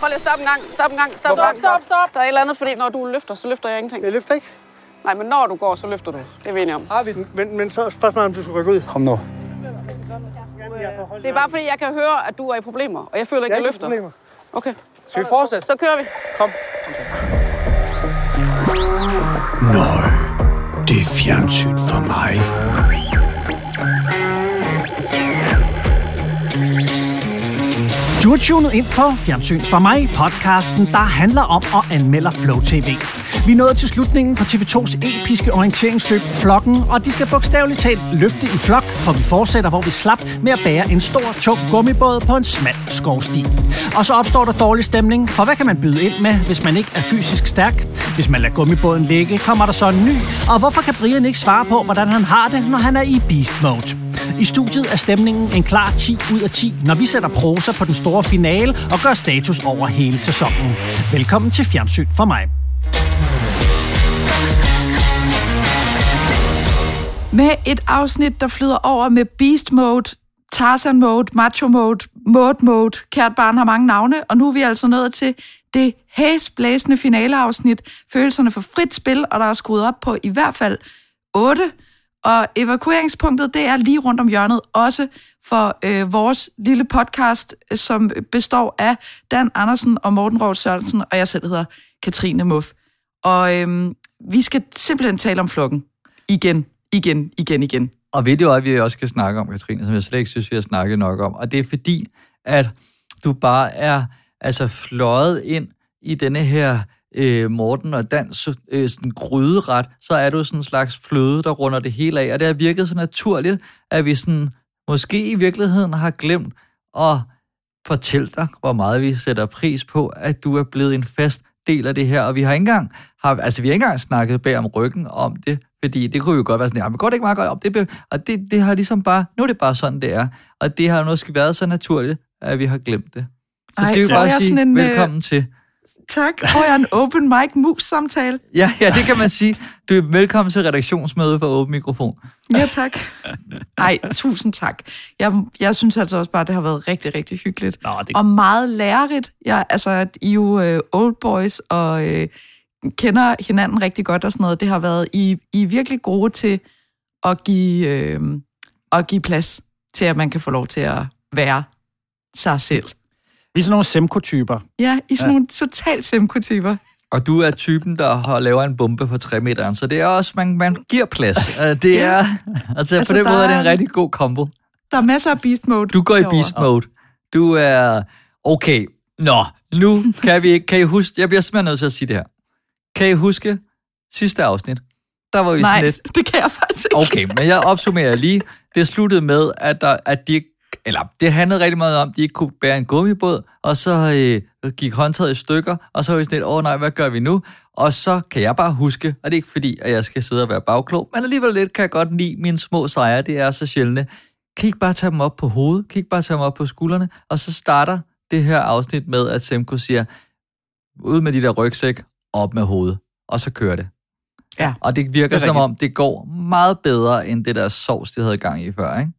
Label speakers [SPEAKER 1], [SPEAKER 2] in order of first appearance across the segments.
[SPEAKER 1] Prøv lige at stoppe en gang. Stop en gang. Stop, stop, stop, stop. Der er et eller andet, fordi når du løfter, så løfter jeg ingenting.
[SPEAKER 2] Jeg løfter ikke.
[SPEAKER 1] Nej, men når du går, så løfter du. Det er vi enige om.
[SPEAKER 2] Har vi den? Men, men så spørgsmålet, om du skal rykke ud.
[SPEAKER 3] Kom nu.
[SPEAKER 1] Det er bare fordi, jeg kan høre, at du er i problemer, og jeg føler ikke,
[SPEAKER 2] Jeg
[SPEAKER 1] jeg løfter.
[SPEAKER 2] problemer.
[SPEAKER 1] Okay,
[SPEAKER 2] Skal vi fortsætte?
[SPEAKER 1] så kører vi.
[SPEAKER 2] Kom.
[SPEAKER 4] Nøj, det er fjernsyn for mig.
[SPEAKER 5] Du har tunet ind på Fjernsyn for mig, podcasten, der handler om og anmelder Flow TV. Vi nåede til slutningen på TV2's episke orienteringsløb Flokken, og de skal bogstaveligt talt løfte i flok, for vi fortsætter, hvor vi slap med at bære en stor, tung gummibåd på en smal skovsti. Og så opstår der dårlig stemning, for hvad kan man byde ind med, hvis man ikke er fysisk stærk? Hvis man lader gummibåden ligge, kommer der så en ny, og hvorfor kan Brian ikke svare på, hvordan han har det, når han er i beast mode? I studiet er stemningen en klar 10 ud af 10, når vi sætter proser på den store finale og gør status over hele sæsonen. Velkommen til Fjernsyn for mig.
[SPEAKER 6] Med et afsnit, der flyder over med Beast Mode, Tarzan Mode, Macho Mode, Mode Mode. Kært barn har mange navne, og nu er vi altså nået til det hæsblæsende finaleafsnit. Følelserne for frit spil, og der er skruet op på i hvert fald 8. Og evakueringspunktet, det er lige rundt om hjørnet, også for øh, vores lille podcast, øh, som består af Dan Andersen og Morten Rovd Sørensen, og jeg selv hedder Katrine Muff. Og øh, vi skal simpelthen tale om flokken. Igen, igen, igen, igen.
[SPEAKER 7] Og ved du, at vi også skal snakke om, Katrine, som jeg slet ikke synes, vi har snakket nok om. Og det er fordi, at du bare er altså fløjet ind i denne her øh, Morten og Dans øh, sådan gryderet, så er du sådan en slags fløde, der runder det hele af. Og det har virket så naturligt, at vi sådan måske i virkeligheden har glemt at fortælle dig, hvor meget vi sætter pris på, at du er blevet en fast del af det her. Og vi har ikke engang, har, altså vi har ikke engang snakket bag om ryggen om det, fordi det kunne jo godt være sådan, ja, men går det ikke meget godt op? Det, og det, det har ligesom bare, nu er det bare sådan, det er. Og det har måske været så naturligt, at vi har glemt det. Så
[SPEAKER 6] Ej,
[SPEAKER 7] det vil bare sige,
[SPEAKER 6] sådan en, øh,
[SPEAKER 7] velkommen til.
[SPEAKER 6] Tak. Og jeg en open mic mus-samtale.
[SPEAKER 7] Ja, ja, det kan man sige. Du er velkommen til redaktionsmøde for Åben Mikrofon.
[SPEAKER 6] Ja, tak. Ej, tusind tak. Jeg, jeg synes altså også bare, det har været rigtig, rigtig hyggeligt.
[SPEAKER 5] Nå, det,
[SPEAKER 6] Og meget lærerigt. Jeg, altså, at I jo øh, old boys og øh, kender hinanden rigtig godt og sådan noget. Det har været, I, I er virkelig gode til at give, øh, at give plads til, at man kan få lov til at være sig selv.
[SPEAKER 5] Vi er sådan nogle semko-typer.
[SPEAKER 6] Ja, I er sådan
[SPEAKER 5] Ja.
[SPEAKER 6] nogle totalt semkotyper.
[SPEAKER 7] Og du er typen, der har- laver en bombe på 3 meter, så det er også, man, man giver plads. Uh, det
[SPEAKER 6] Ja.
[SPEAKER 7] er, altså,
[SPEAKER 6] Altså,
[SPEAKER 7] på den
[SPEAKER 6] der
[SPEAKER 7] måde er det en rigtig god kombo.
[SPEAKER 6] Der er masser af beast mode.
[SPEAKER 7] Du går i beast mode. Du er... Okay, nå, nu kan vi ikke... Kan I huske... Jeg bliver simpelthen nødt til at sige det her. Kan I huske sidste afsnit? Der var vi
[SPEAKER 6] Nej,
[SPEAKER 7] sådan lidt...
[SPEAKER 6] det kan jeg faktisk ikke.
[SPEAKER 7] Okay, men jeg opsummerer lige. Det sluttede med, at, der, at de ikke- eller det handlede rigtig meget om, at de ikke kunne bære en gummibåd, og så øh, gik håndtaget i stykker, og så var vi sådan lidt, åh nej, hvad gør vi nu? Og så kan jeg bare huske, og det er ikke fordi, at jeg skal sidde og være bagklog, men alligevel lidt kan jeg godt lide mine små sejre, det er så sjældne. Kan I ikke bare tage dem op på hovedet? Kan I ikke bare tage dem op på skuldrene? Og så starter det her afsnit med, at Semko siger, ud med de der rygsæk, op med hovedet, og så kører det.
[SPEAKER 6] Ja,
[SPEAKER 7] Og det virker
[SPEAKER 5] det
[SPEAKER 7] som om, det går meget bedre, end det der sovs, de havde gang i før, ikke?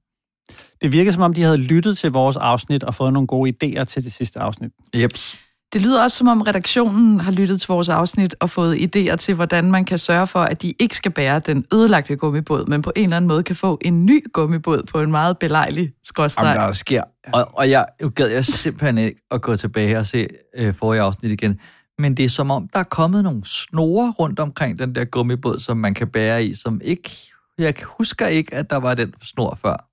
[SPEAKER 5] Det virker som om, de havde lyttet til vores afsnit og fået nogle gode idéer til det sidste afsnit.
[SPEAKER 7] Jeps.
[SPEAKER 6] Det lyder også som om redaktionen har lyttet til vores afsnit og fået idéer til, hvordan man kan sørge for, at de ikke skal bære den ødelagte gummibåd, men på en eller anden måde kan få en ny gummibåd på en meget belejlig skråstreg.
[SPEAKER 7] Jamen, der sker. Og, og jeg, nu gad jeg simpelthen ikke at gå tilbage og se øh, forrige afsnit igen. Men det er som om, der er kommet nogle snore rundt omkring den der gummibåd, som man kan bære i, som ikke... Jeg husker ikke, at der var den snor før.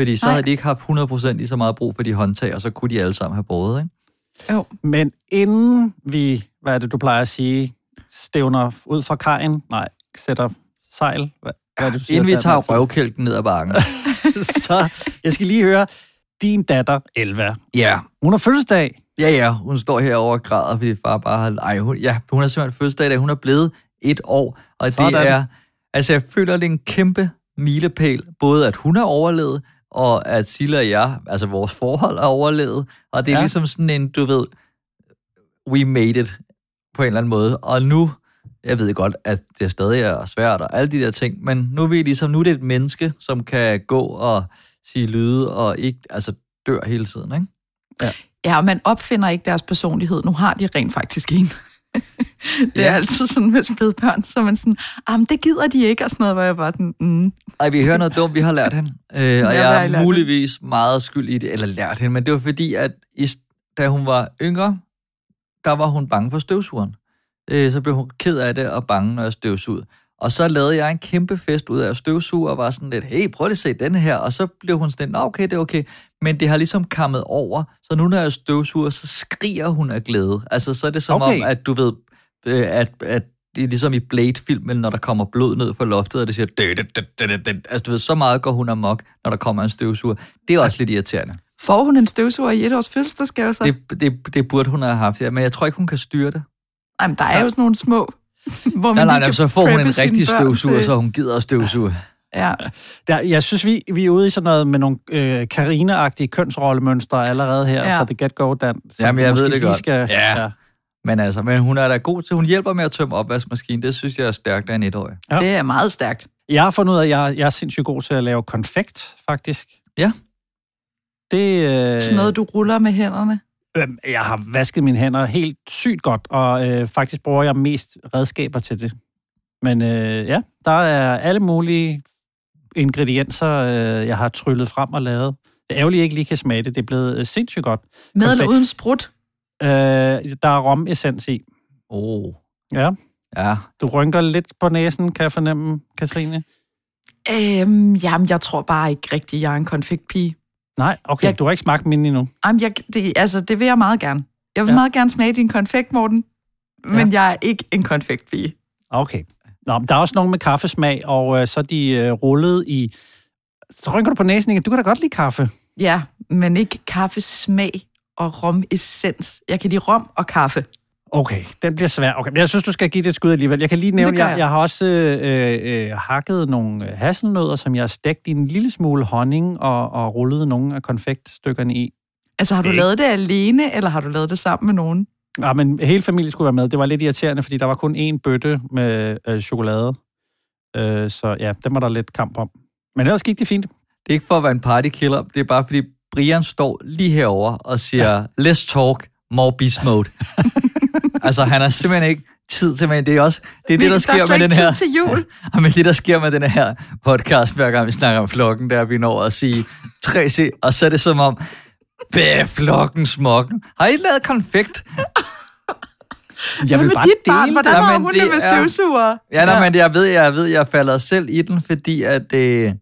[SPEAKER 7] Fordi så
[SPEAKER 6] Nej.
[SPEAKER 7] havde de ikke haft 100% lige så meget brug for de håndtag, og så kunne de alle sammen have båret, ikke?
[SPEAKER 6] Jo.
[SPEAKER 5] Men inden vi, hvad er det, du plejer at sige, stævner ud fra kajen, nej, sætter sejl, hvad, hvad er det, du siger,
[SPEAKER 7] Inden vi tager
[SPEAKER 5] der-
[SPEAKER 7] røvkælken ned ad bakken.
[SPEAKER 5] Så jeg skal lige høre, din datter, Elva,
[SPEAKER 7] Ja,
[SPEAKER 5] hun har fødselsdag.
[SPEAKER 7] Ja, ja, hun står herover og græder, fordi far bare har... Ej, hun, ja, hun har simpelthen fødselsdag i dag. Hun er blevet et år, og
[SPEAKER 5] Sådan.
[SPEAKER 7] det er... Altså, jeg føler, det er en kæmpe milepæl. Både at hun har overlevet, og at Silla og jeg, altså vores forhold, har overlevet. Og det er
[SPEAKER 5] Ja.
[SPEAKER 7] ja. ligesom sådan en, du ved, we made it på en eller anden måde. Og nu, jeg ved godt, at det stadig er svært og alle de der ting, men nu er vi ligesom, nu er det et menneske, som kan gå og sige lyde og ikke, altså dør hele tiden, ikke?
[SPEAKER 6] Ja, og man opfinder ikke deres personlighed. Nu har de rent faktisk en. det er
[SPEAKER 7] Ja.
[SPEAKER 6] altid sådan med spædbørn, så man sådan, ah, men det gider de ikke, og sådan noget, hvor jeg bare sådan, mm.
[SPEAKER 7] Ej, vi hører noget dumt, vi har lært hende. Øh, og jeg
[SPEAKER 6] lært
[SPEAKER 7] er muligvis meget skyld i det, eller lært hende, men det var fordi, at i, da hun var yngre, der var hun bange for støvsugeren. Øh, så blev hun ked af det og bange, når jeg støvsugede. Og så lavede jeg en kæmpe fest ud af at støvsuge, og var sådan lidt, hey, prøv lige at se den her. Og så blev hun sådan lidt, "Nå, okay, det er okay. Men det har ligesom kammet over, så nu når jeg støvsuger, så skriger hun af glæde. Altså, så er det som
[SPEAKER 5] Okay.
[SPEAKER 7] om, at du ved, øh, at, at det er ligesom i Blade-filmen, når der kommer blod ned fra loftet, og det siger... "Dø, dø, dø, dø, dø, dø." Altså, du ved, så meget går hun amok, når der kommer en støvsuger. Det er også lidt irriterende.
[SPEAKER 6] får hun en støvsuger i et års fødselsdagsgave så?
[SPEAKER 7] Det, det, det burde hun have haft, ja. Men jeg tror ikke, hun kan styre det.
[SPEAKER 6] Ej, men der er jo sådan nogle små, hvor man
[SPEAKER 7] Nej, nej, nej, så får hun en rigtig støvsuger, så hun gider at støvsuge.
[SPEAKER 6] Ja.
[SPEAKER 5] Der, jeg synes, vi, vi er ude i sådan noget med nogle øh, Karina-agtige kønsrollemønstre allerede her
[SPEAKER 6] Ja.
[SPEAKER 5] ja. fra The Get Go, Dan.
[SPEAKER 7] Jamen, jeg ved det godt.
[SPEAKER 5] Skal,
[SPEAKER 7] Ja. Men altså, men hun er da god til, hun hjælper med at tømme opvaskemaskinen. Det synes jeg er stærkt af en etårig.
[SPEAKER 5] Ja.
[SPEAKER 6] Det er meget stærkt.
[SPEAKER 5] Jeg har fundet ud af, at jeg, jeg er sindssygt god til at lave konfekt, faktisk.
[SPEAKER 7] Ja.
[SPEAKER 5] Det, øh,
[SPEAKER 6] Sådan noget, du ruller med hænderne.
[SPEAKER 5] Øh, jeg har vasket mine hænder helt sygt godt, og øh, faktisk bruger jeg mest redskaber til det. Men øh, ja, der er alle mulige ingredienser, øh, jeg har tryllet frem og lavet. Det er ærgerligt, jeg ikke lige kan smage det. Det er blevet øh, sindssygt godt.
[SPEAKER 6] Med eller
[SPEAKER 5] Konfekt.
[SPEAKER 6] uden sprut.
[SPEAKER 5] Øh, der er romessens i.
[SPEAKER 7] Oh.
[SPEAKER 5] Ja.
[SPEAKER 7] Ja.
[SPEAKER 5] Du rynker lidt på næsen, kan jeg fornemme, Katrine.
[SPEAKER 6] Øhm, jamen, jeg tror bare ikke rigtigt, jeg er en konfektpige.
[SPEAKER 5] Nej, okay,
[SPEAKER 6] Jeg-
[SPEAKER 5] du har ikke smagt min endnu.
[SPEAKER 6] Jamen, jeg, det, altså, det vil jeg meget gerne. Jeg vil
[SPEAKER 5] Ja.
[SPEAKER 6] meget gerne smage din konfekt, Morten. Men
[SPEAKER 5] Ja.
[SPEAKER 6] jeg er ikke en konfektpige.
[SPEAKER 5] Okay. Nå, men der er også nogle med kaffesmag, og øh, så er de øh, rullet i... Så rynker du på næsen igen. Du kan da godt lide kaffe.
[SPEAKER 6] Ja, men ikke kaffesmag og romessens. Jeg kan lide rom og kaffe.
[SPEAKER 5] Okay, den bliver svær. Okay, men jeg synes, du skal give det et skud alligevel. Jeg kan lige nævne, jeg,
[SPEAKER 6] jeg.
[SPEAKER 5] jeg har også øh, øh, hakket nogle øh, hasselnødder, som jeg har stegt i en lille smule honning og, og rullet nogle af konfektstykkerne i.
[SPEAKER 6] Altså, har du
[SPEAKER 5] Ikke?
[SPEAKER 6] lavet det alene, eller har du lavet det sammen med nogen?
[SPEAKER 5] Ja, men hele familien skulle være med. Det var lidt irriterende, fordi der var kun én bøtte med øh, chokolade. Øh, så ja, den var der lidt kamp om. Men ellers gik det fint.
[SPEAKER 7] Det er ikke for at være en partykiller, det er bare fordi Brian står lige herover og siger, ja. let's talk, more beast mode. altså, han har simpelthen ikke tid til, men det er også det, er det der
[SPEAKER 6] er
[SPEAKER 7] sker med den
[SPEAKER 6] tid
[SPEAKER 7] her...
[SPEAKER 6] til jul.
[SPEAKER 7] Ja, men det, der sker med den her podcast, hver gang vi snakker om flokken, der vi når at sige 3C, og så er det som om, bæh, flokken, smokken. Har I lavet konfekt?
[SPEAKER 5] Jeg vil
[SPEAKER 6] med
[SPEAKER 5] bare
[SPEAKER 6] dit
[SPEAKER 5] dele
[SPEAKER 6] barn? Hvordan har hun
[SPEAKER 7] det
[SPEAKER 6] med
[SPEAKER 7] er-
[SPEAKER 6] støvsuger?
[SPEAKER 7] Ja, nej, men jeg ved, jeg ved, jeg falder selv i den, fordi at... Øh,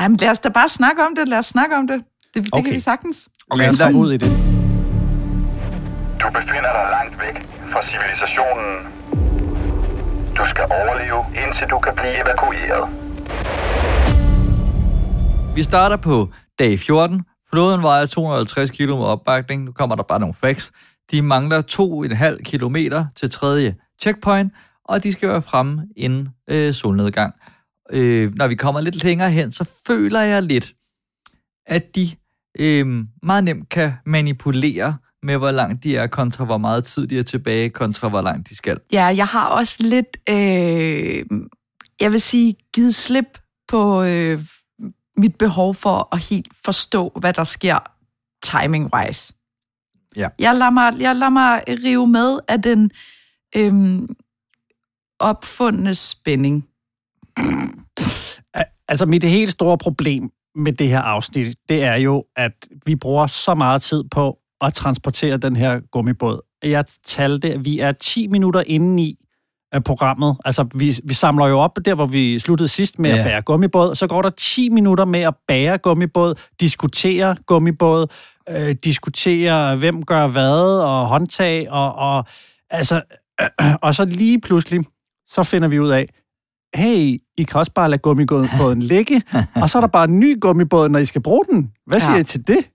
[SPEAKER 6] Jamen, lad os da bare snakke om det. Lad os snakke om det. Det, det
[SPEAKER 5] Okay.
[SPEAKER 6] kan vi sagtens.
[SPEAKER 5] Lad os komme ud i det.
[SPEAKER 3] Du befinder dig langt væk fra civilisationen. Du skal overleve, indtil du kan blive evakueret.
[SPEAKER 7] Vi starter på dag 14. Floden vejer 250 km opbakning. Nu kommer der bare nogle facts. De mangler 2,5 km til tredje checkpoint, og de skal være fremme inden øh, solnedgang. Øh, når vi kommer lidt længere hen, så føler jeg lidt, at de øh, meget nemt kan manipulere med, hvor langt de er, kontra hvor meget tid de er tilbage, kontra hvor langt de skal.
[SPEAKER 6] Ja, jeg har også lidt, øh, jeg vil sige, givet slip på øh, mit behov for at helt forstå, hvad der sker timing-wise.
[SPEAKER 7] Ja.
[SPEAKER 6] Jeg lader mig, jeg lader mig rive med af den øh, opfundne spænding.
[SPEAKER 5] Altså, mit helt store problem med det her afsnit, det er jo, at vi bruger så meget tid på at transportere den her gummibåd. Jeg talte, at vi er 10 minutter inde i af programmet. Altså, vi, vi samler jo op der, hvor vi sluttede sidst med ja.
[SPEAKER 7] Ja.
[SPEAKER 5] at bære gummibåd. Så går der 10 minutter med at bære gummibåd, diskutere gummibåd, øh, diskutere, hvem gør hvad, og håndtag, og, og altså, øh, og så lige pludselig, så finder vi ud af, hey, I kan også bare lade gummibåden ligge, og så er der bare en ny gummibåd, når I skal bruge den. Hvad siger
[SPEAKER 6] Ja.
[SPEAKER 5] I til det?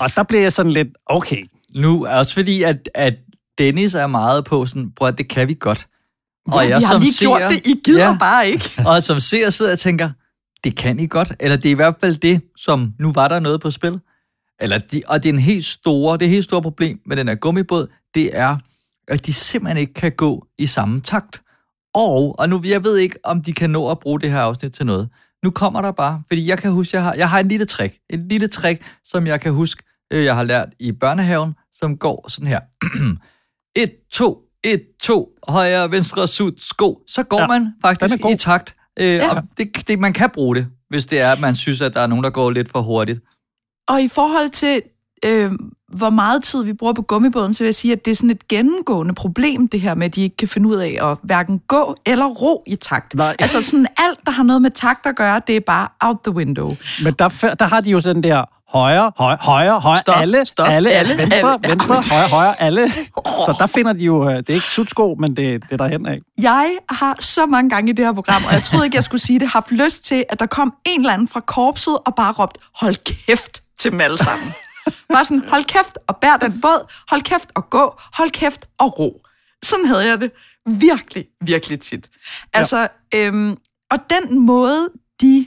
[SPEAKER 5] Og der bliver jeg sådan lidt, okay,
[SPEAKER 7] Nu, også fordi, at, at Dennis er meget på sådan, prøv at det kan vi godt.
[SPEAKER 6] Ja, vi har lige gjort det, I gider
[SPEAKER 7] Ja.
[SPEAKER 6] bare ikke.
[SPEAKER 7] Og som ser sidder jeg og tænker, det kan I godt. Eller det er i hvert fald det, som nu var der noget på spil. Eller de, og det er en helt store, det helt store problem med den her gummibåd, det er, at de simpelthen ikke kan gå i samme takt. Og, og nu, jeg ved ikke, om de kan nå at bruge det her afsnit til noget. Nu kommer der bare, fordi jeg kan huske, jeg har, jeg har en lille trick. En lille trick, som jeg kan huske, øh, jeg har lært i børnehaven, som går sådan her. 1, 2, 1, 2, højre, venstre, sud, sko. Så går
[SPEAKER 5] Ja,
[SPEAKER 7] man faktisk i takt. Øh, ja. Og det, det, man kan bruge det, hvis det er, at man synes, at der er nogen, der går lidt for hurtigt.
[SPEAKER 6] Og i forhold til, øh, hvor meget tid vi bruger på gummibåden, så vil jeg sige, at det er sådan et gennemgående problem, det her med, at de ikke kan finde ud af at hverken gå eller ro i takt.
[SPEAKER 5] Nej.
[SPEAKER 6] Altså sådan alt, der har noget med takt at gøre, det er bare out the window.
[SPEAKER 5] Men der, der har de jo sådan der højre, højre, højre, højre,
[SPEAKER 7] Stop,
[SPEAKER 5] alle,
[SPEAKER 7] stop,
[SPEAKER 5] alle,
[SPEAKER 7] alle,
[SPEAKER 5] venstre,
[SPEAKER 7] alle.
[SPEAKER 5] venstre, højre, højre, alle. Så der finder de jo, øh, det er ikke sutsko, men det, det er derhen af.
[SPEAKER 6] Jeg har så mange gange i det her program, og jeg troede ikke, jeg skulle sige det, haft lyst til, at der kom en eller anden fra korpset og bare råbte, hold kæft til dem alle sammen. Bare sådan, hold kæft og bær den båd, hold kæft og gå, hold kæft og ro. Sådan havde jeg det virkelig, virkelig tit. Altså, øhm, og den måde, de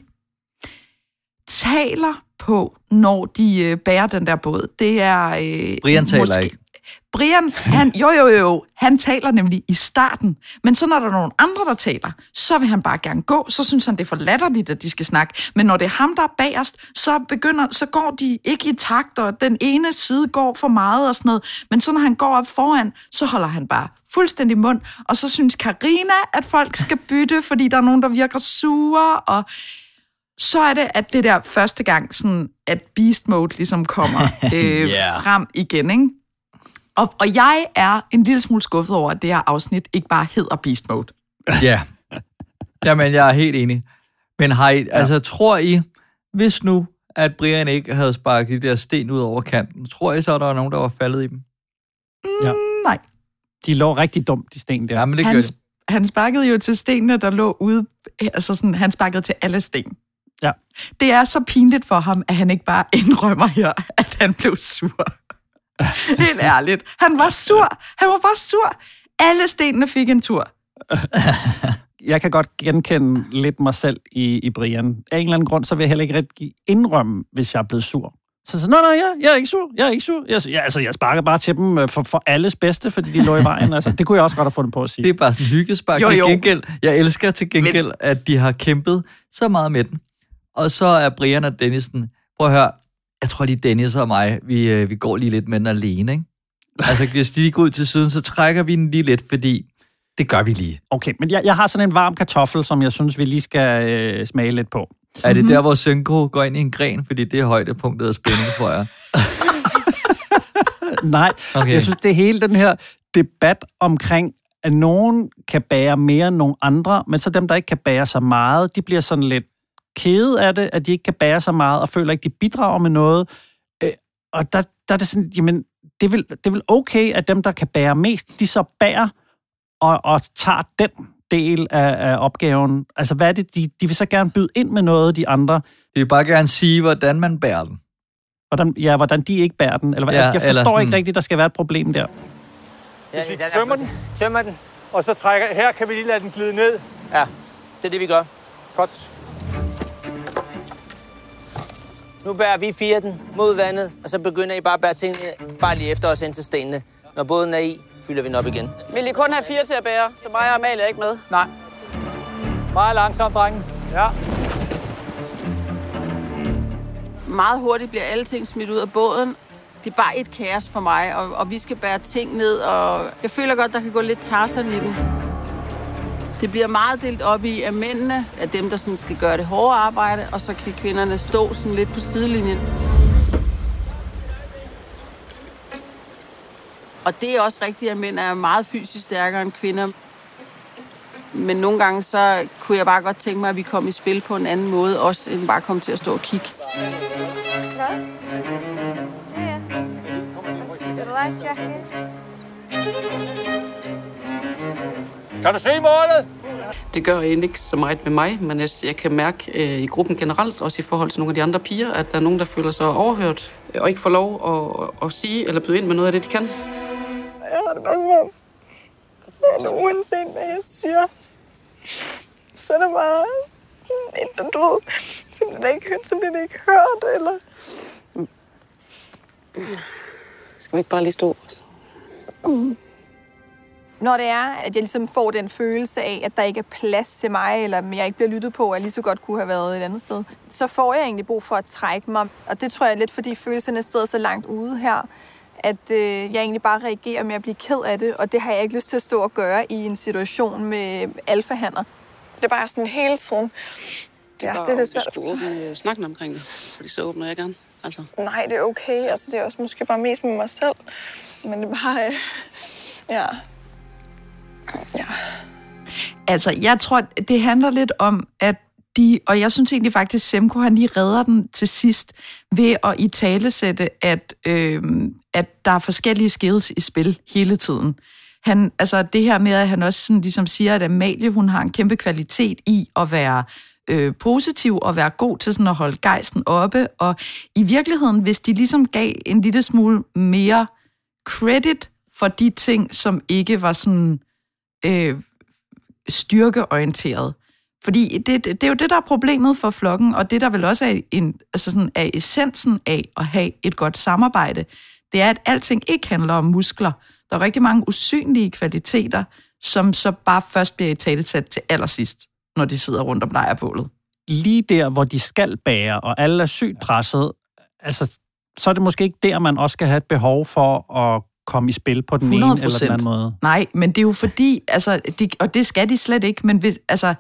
[SPEAKER 6] taler på, når de øh, bærer den der båd, det er... Øh,
[SPEAKER 7] Brian taler ikke.
[SPEAKER 6] Brian, han, jo, jo, jo, han taler nemlig i starten, men så når der er nogen andre, der taler, så vil han bare gerne gå, så synes han, det er for latterligt, at de skal snakke. Men når det er ham, der er bagerst, så, begynder, så går de ikke i takt, og den ene side går for meget og sådan noget. Men så når han går op foran, så holder han bare fuldstændig mund, og så synes Karina, at folk skal bytte, fordi der er nogen, der virker sure, og så er det, at det der første gang, sådan, at Beast Mode ligesom kommer øh,
[SPEAKER 7] Yeah.
[SPEAKER 6] frem igen, ikke? Og, og jeg er en lille smule skuffet over, at det her afsnit ikke bare hedder Beast Mode.
[SPEAKER 7] Ja. Jamen, jeg er helt enig. Men har I, ja. altså, tror I, hvis nu, at Brian ikke havde sparket de der sten ud over kanten, tror I så, at der var nogen, der var faldet i dem?
[SPEAKER 5] Ja.
[SPEAKER 6] Mm, Nej,
[SPEAKER 5] De lå rigtig dumt, de sten der.
[SPEAKER 7] Ja, men det
[SPEAKER 6] han,
[SPEAKER 7] gør det.
[SPEAKER 6] han sparkede jo til stenene, der lå ude. Altså sådan, han sparkede til alle sten.
[SPEAKER 5] Ja.
[SPEAKER 6] Det er så pinligt for ham, at han ikke bare indrømmer her, at han blev sur. Helt ærligt. Han var sur. Han var bare sur. Alle stenene fik en tur.
[SPEAKER 5] Jeg kan godt genkende lidt mig selv i, i Brian. Af en eller anden grund, så vil jeg heller ikke rigtig indrømme, hvis jeg er blevet sur. Så så, nej, nej, jeg, jeg er ikke sur, jeg er ikke sur. Jeg, jeg, altså, jeg sparker bare til dem øh, for, for alles bedste, fordi de lå i vejen. Altså, det kunne jeg også godt have fundet på at sige.
[SPEAKER 7] Det er bare sådan en hyggespark.
[SPEAKER 6] Jo,
[SPEAKER 7] Til
[SPEAKER 6] jo.
[SPEAKER 7] gengæld, jeg elsker til gengæld, Men... at de har kæmpet så meget med den. Og så er Brian og Dennisen, prøv at høre, jeg tror lige Dennis og mig, vi, øh, vi går lige lidt med den alene, ikke? Altså, hvis de går ud til siden, så trækker vi den lige lidt, fordi det gør vi lige.
[SPEAKER 5] Okay, men jeg, jeg har sådan en varm kartoffel, som jeg synes, vi lige skal øh, smage lidt på.
[SPEAKER 7] Er det der, hvor Synko går ind i en gren? Fordi det er højdepunktet af spænding, tror jeg.
[SPEAKER 5] Nej,
[SPEAKER 7] Okay.
[SPEAKER 5] okay. jeg synes, det er hele den her debat omkring, at nogen kan bære mere end nogen andre, men så dem, der ikke kan bære så meget, de bliver sådan lidt kede af det, at de ikke kan bære så meget, og føler ikke, de bidrager med noget. Øh, og der, der er det sådan, jamen, det er, vel, det er vel okay, at dem, der kan bære mest, de så bærer og, og tager den del af, af opgaven. Altså, hvad er det, de, de vil så gerne byde ind med noget, de andre,
[SPEAKER 7] De vil bare gerne sige, hvordan man bærer den.
[SPEAKER 5] hvordan, ja, hvordan de ikke bærer den. Eller, hvad?
[SPEAKER 7] Ja,
[SPEAKER 5] jeg forstår
[SPEAKER 7] sådan-
[SPEAKER 5] ikke rigtigt, der skal være et problem der.
[SPEAKER 8] Ja,
[SPEAKER 2] Hvis vi
[SPEAKER 8] den er-
[SPEAKER 2] tømmer den,
[SPEAKER 8] Tømmer den.
[SPEAKER 2] og så trækker her, kan vi lige lade den glide ned.
[SPEAKER 8] Ja, det er det, vi gør.
[SPEAKER 2] Godt.
[SPEAKER 8] Nu bærer vi fire den mod vandet, og så begynder I bare at bære tingene bare lige efter os ind til stenene. Når båden er i, fylder vi den op igen.
[SPEAKER 1] Vil I kun have fire til at bære, så mig og Amalie er ikke med?
[SPEAKER 2] Nej. Meget langsomt, drenge. Ja.
[SPEAKER 9] meget hurtigt bliver alle ting smidt ud af båden. Det er bare et kaos for mig, og, og vi skal bære ting ned, og jeg føler godt, der kan gå lidt Tarzan i den. Det bliver meget delt op i, at mændene er dem, der sådan skal gøre det hårde arbejde, og så kan kvinderne stå sådan lidt på sidelinjen. Og det er også rigtigt, at mænd er meget fysisk stærkere end kvinder. Men nogle gange så kunne jeg bare godt tænke mig, at vi kom i spil på en anden måde, også end bare komme til at stå og kigge.
[SPEAKER 2] Kan du se målet?
[SPEAKER 1] Det gør egentlig ikke så meget med mig, men jeg, jeg kan mærke øh, i gruppen generelt, også i forhold til nogle af de andre piger, at der er nogen, der føler sig overhørt øh, og ikke får lov at, at sige eller byde ind med noget af det, de kan.
[SPEAKER 10] Jeg har det bare som om, at uanset hvad jeg siger, så er det bare et, du ved, så bliver det ikke hørt, så bliver det ikke hørt, eller...
[SPEAKER 1] Skal vi ikke bare lige stå?
[SPEAKER 10] Når det er, at jeg ligesom får den følelse af, at der ikke er plads til mig, eller jeg ikke bliver lyttet på, og jeg lige så godt kunne have været et andet sted, så får jeg egentlig brug for at trække mig. Og det tror jeg er lidt, fordi følelserne sidder så langt ude her, at øh, jeg egentlig bare reagerer med at blive ked af det, og det har jeg ikke lyst til at stå og gøre i en situation med alfahander. Det er bare sådan hele tiden. Ja, det er svært.
[SPEAKER 1] Hvis du åbner snakken omkring det, fordi så åbner jeg gerne. Altså.
[SPEAKER 10] Nej, det er okay. Altså, det er også måske bare mest med mig selv. Men det er bare... Øh, ja. Ja.
[SPEAKER 6] Altså, jeg tror, det handler lidt om, at de, og jeg synes egentlig faktisk, Semko han lige redder den til sidst ved at i talesætte, at, øh, at der er forskellige skills i spil hele tiden. Han, altså det her med, at han også sådan, ligesom siger, at Amalie hun har en kæmpe kvalitet i at være øh, positiv og være god til sådan at holde gejsten oppe. Og i virkeligheden, hvis de ligesom gav en lille smule mere credit for de ting, som ikke var sådan øh, styrkeorienteret. Fordi det, det, det er jo det, der er problemet for flokken, og det, der vel også er, en, altså sådan, er essensen af at have et godt samarbejde, det er, at alting ikke handler om muskler. Der er rigtig mange usynlige kvaliteter, som så bare først bliver i talesat til allersidst, når de sidder rundt om lejrbålet.
[SPEAKER 5] Lige der, hvor de skal bære, og alle er sygt presset, altså, så er det måske ikke der, man også skal have et behov for at komme i spil på den 100%. ene eller den anden måde.
[SPEAKER 6] Nej, men det er jo fordi, altså, de, og det skal de slet ikke, men hvis, altså,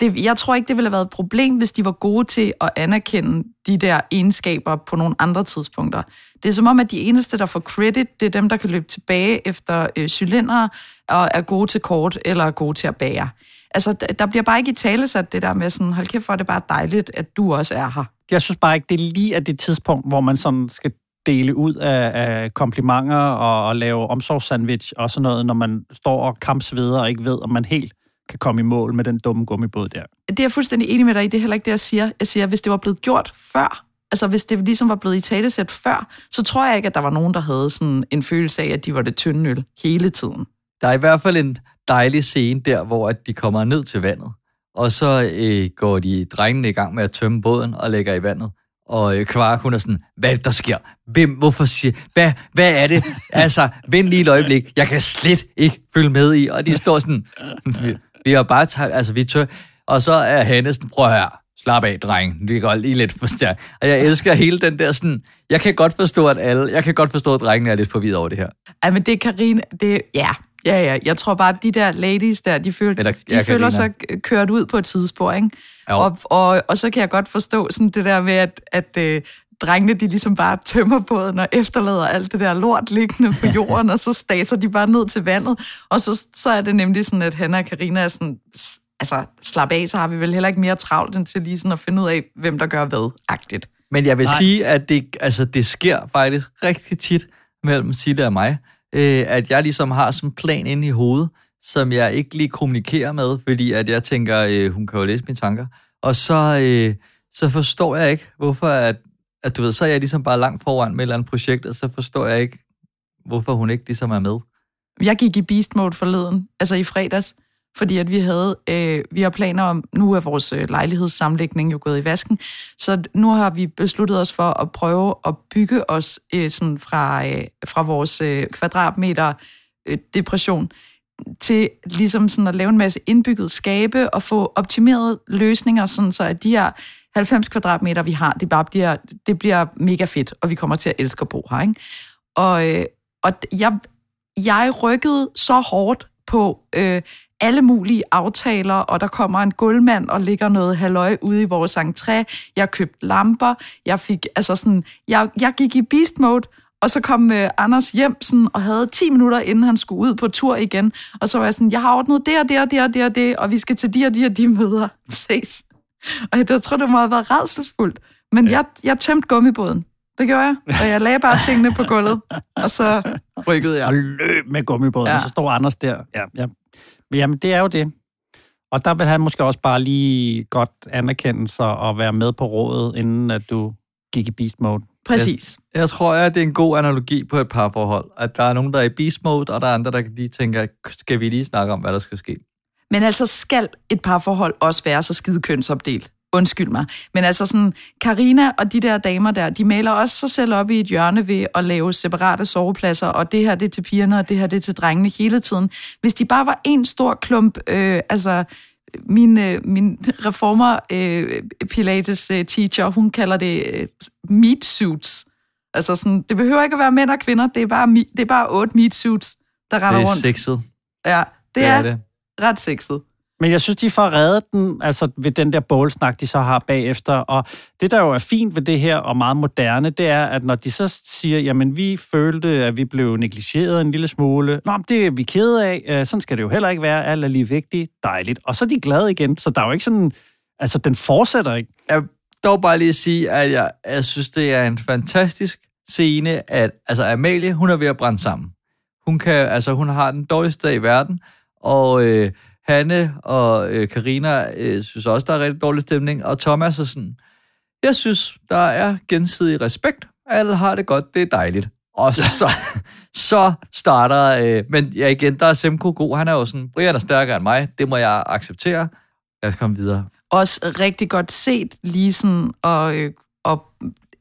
[SPEAKER 6] det, jeg tror ikke, det ville have været et problem, hvis de var gode til at anerkende de der egenskaber på nogle andre tidspunkter. Det er som om, at de eneste, der får credit, det er dem, der kan løbe tilbage efter øh, cylindere og er gode til kort eller er gode til at bære. Altså, der bliver bare ikke i tale sat det der med sådan, hold kæft, for det er bare dejligt, at du også er her.
[SPEAKER 5] Jeg synes bare ikke, det er lige af det tidspunkt, hvor man sådan skal dele ud af, af komplimenter og, og lave omsorgssandwich og sådan noget, når man står og kampsveder og ikke ved, om man helt kan komme i mål med den dumme gummibåd der.
[SPEAKER 6] Det er jeg fuldstændig enig med dig i. Det er heller ikke det, jeg siger. Jeg siger, hvis det var blevet gjort før, altså hvis det ligesom var blevet i talesæt før, så tror jeg ikke, at der var nogen, der havde sådan en følelse af, at de var det tynde øl hele tiden.
[SPEAKER 7] Der er i hvert fald en dejlig scene der, hvor de kommer ned til vandet, og så øh, går de drengene i gang med at tømme båden og lægger i vandet. Og øh, Kvark, hun er sådan, hvad er det, der sker? Hvem, hvorfor siger, hvad, hvad er det? Altså, vent lige et øjeblik, jeg kan slet ikke følge med i. Og de står sådan, vi, vi har bare taget, altså vi tør, og så er Hanne sådan, prøv her, slap af, dreng, det går lige lidt for stærkt. Og jeg elsker hele den der sådan, jeg kan godt forstå, at alle, jeg kan godt forstå, at drengene er lidt forvirret over det her.
[SPEAKER 6] Ej, men det er Karine, det, ja, Ja, ja. Jeg tror bare, at de der ladies der, de, føler, Eller, de føler sig kørt ud på et tidsspor, ikke? Og, og, og så kan jeg godt forstå sådan det der med, at, at øh, drengene, de ligesom bare tømmer båden og efterlader alt det der lort liggende på jorden, og så staser de bare ned til vandet. Og så, så er det nemlig sådan, at Hanna og Karina er sådan, altså slap af, så har vi vel heller ikke mere travlt end til lige sådan at finde ud af, hvem der gør hvad-agtigt.
[SPEAKER 7] Men jeg vil Nej. sige, at det, altså, det sker faktisk rigtig tit mellem Sille og mig, øh, at jeg ligesom har sådan en plan inde i hovedet, som jeg ikke lige kommunikerer med, fordi at jeg tænker, øh, hun kan jo læse mine tanker. Og så, øh, så forstår jeg ikke, hvorfor at, at du ved, så er jeg ligesom bare langt foran med et eller andet projekt, og så forstår jeg ikke, hvorfor hun ikke ligesom er med.
[SPEAKER 6] Jeg gik i beast mode forleden, altså i fredags, fordi at vi havde, øh, vi har planer om, nu er vores øh, lejlighedssamlægning jo gået i vasken, så nu har vi besluttet os for at prøve at bygge os øh, sådan fra, øh, fra vores øh, kvadratmeter øh, depression til ligesom sådan at lave en masse indbygget skabe og få optimeret løsninger, sådan så at de her 90 kvadratmeter, vi har, det bare bliver, det bliver mega fedt, og vi kommer til at elske at bo her. Ikke? Og, øh, og jeg, jeg rykkede så hårdt på øh, alle mulige aftaler, og der kommer en gulvmand og ligger noget halløj ude i vores entré. Jeg købte lamper, jeg fik, altså sådan, jeg, jeg gik i beast mode, og så kom øh, Anders hjem sådan, og havde 10 minutter, inden han skulle ud på tur igen. Og så var jeg sådan, jeg har ordnet det og det og det og det og det, og vi skal til de og de og de møder. Ses. Og jeg tror, det må have været redselsfuldt. Men ja. jeg, jeg tømte gummibåden. Det gjorde jeg. Og jeg lagde bare tingene på gulvet. Og så rykkede jeg.
[SPEAKER 5] Og løb med gummibåden, ja. og så står Anders der. Ja, ja. Jamen, det er jo det. Og der vil han måske også bare lige godt anerkende sig og være med på rådet, inden at du gik i beast mode.
[SPEAKER 6] Præcis.
[SPEAKER 7] Jeg, jeg tror, at det er en god analogi på et parforhold. At der er nogen, der er i beast mode, og der er andre, der lige tænker, skal vi lige snakke om, hvad der skal ske?
[SPEAKER 6] Men altså skal et parforhold også være så skide kønsopdelt? Undskyld mig. Men altså sådan, Karina og de der damer der, de maler også sig selv op i et hjørne ved at lave separate sovepladser, og det her det er til pigerne, og det her det er til drengene hele tiden. Hvis de bare var en stor klump, øh, altså min, øh, min reformer øh, pilates øh, teacher, hun kalder det øh, meat suits. Altså sådan, det behøver ikke at være mænd og kvinder, det er bare, det er bare otte meat suits, der render
[SPEAKER 7] Det er
[SPEAKER 6] rundt.
[SPEAKER 7] sexet.
[SPEAKER 6] Ja, det,
[SPEAKER 7] Det
[SPEAKER 6] er,
[SPEAKER 7] er det.
[SPEAKER 6] ret sexet.
[SPEAKER 5] Men jeg synes, de får reddet den, altså ved den der bålsnak, de så har bagefter. Og det, der jo er fint ved det her, og meget moderne, det er, at når de så siger, jamen vi følte, at vi blev negligeret en lille smule. Nå, men det er vi kede af. Øh, sådan skal det jo heller ikke være. Alt er lige vigtigt. Dejligt. Og så er de glade igen. Så der er jo ikke sådan... Altså, den fortsætter ikke.
[SPEAKER 7] Jeg vil dog bare lige sige, at jeg, jeg synes, det er en fantastisk scene, at altså Amalie, hun er ved at brænde sammen. Hun, kan, altså, hun har den dårligste dag i verden, og øh, Hanne og øh, Karina øh, synes også, der er rigtig dårlig stemning, og Thomas er sådan, jeg synes, der er gensidig respekt, alle har det godt, det er dejligt. Og så, så starter, øh, men ja igen, der er Semko god, han er jo sådan, Brian er stærkere end mig, det må jeg acceptere. Lad os komme videre.
[SPEAKER 6] Også rigtig godt set lige sådan at, øh, at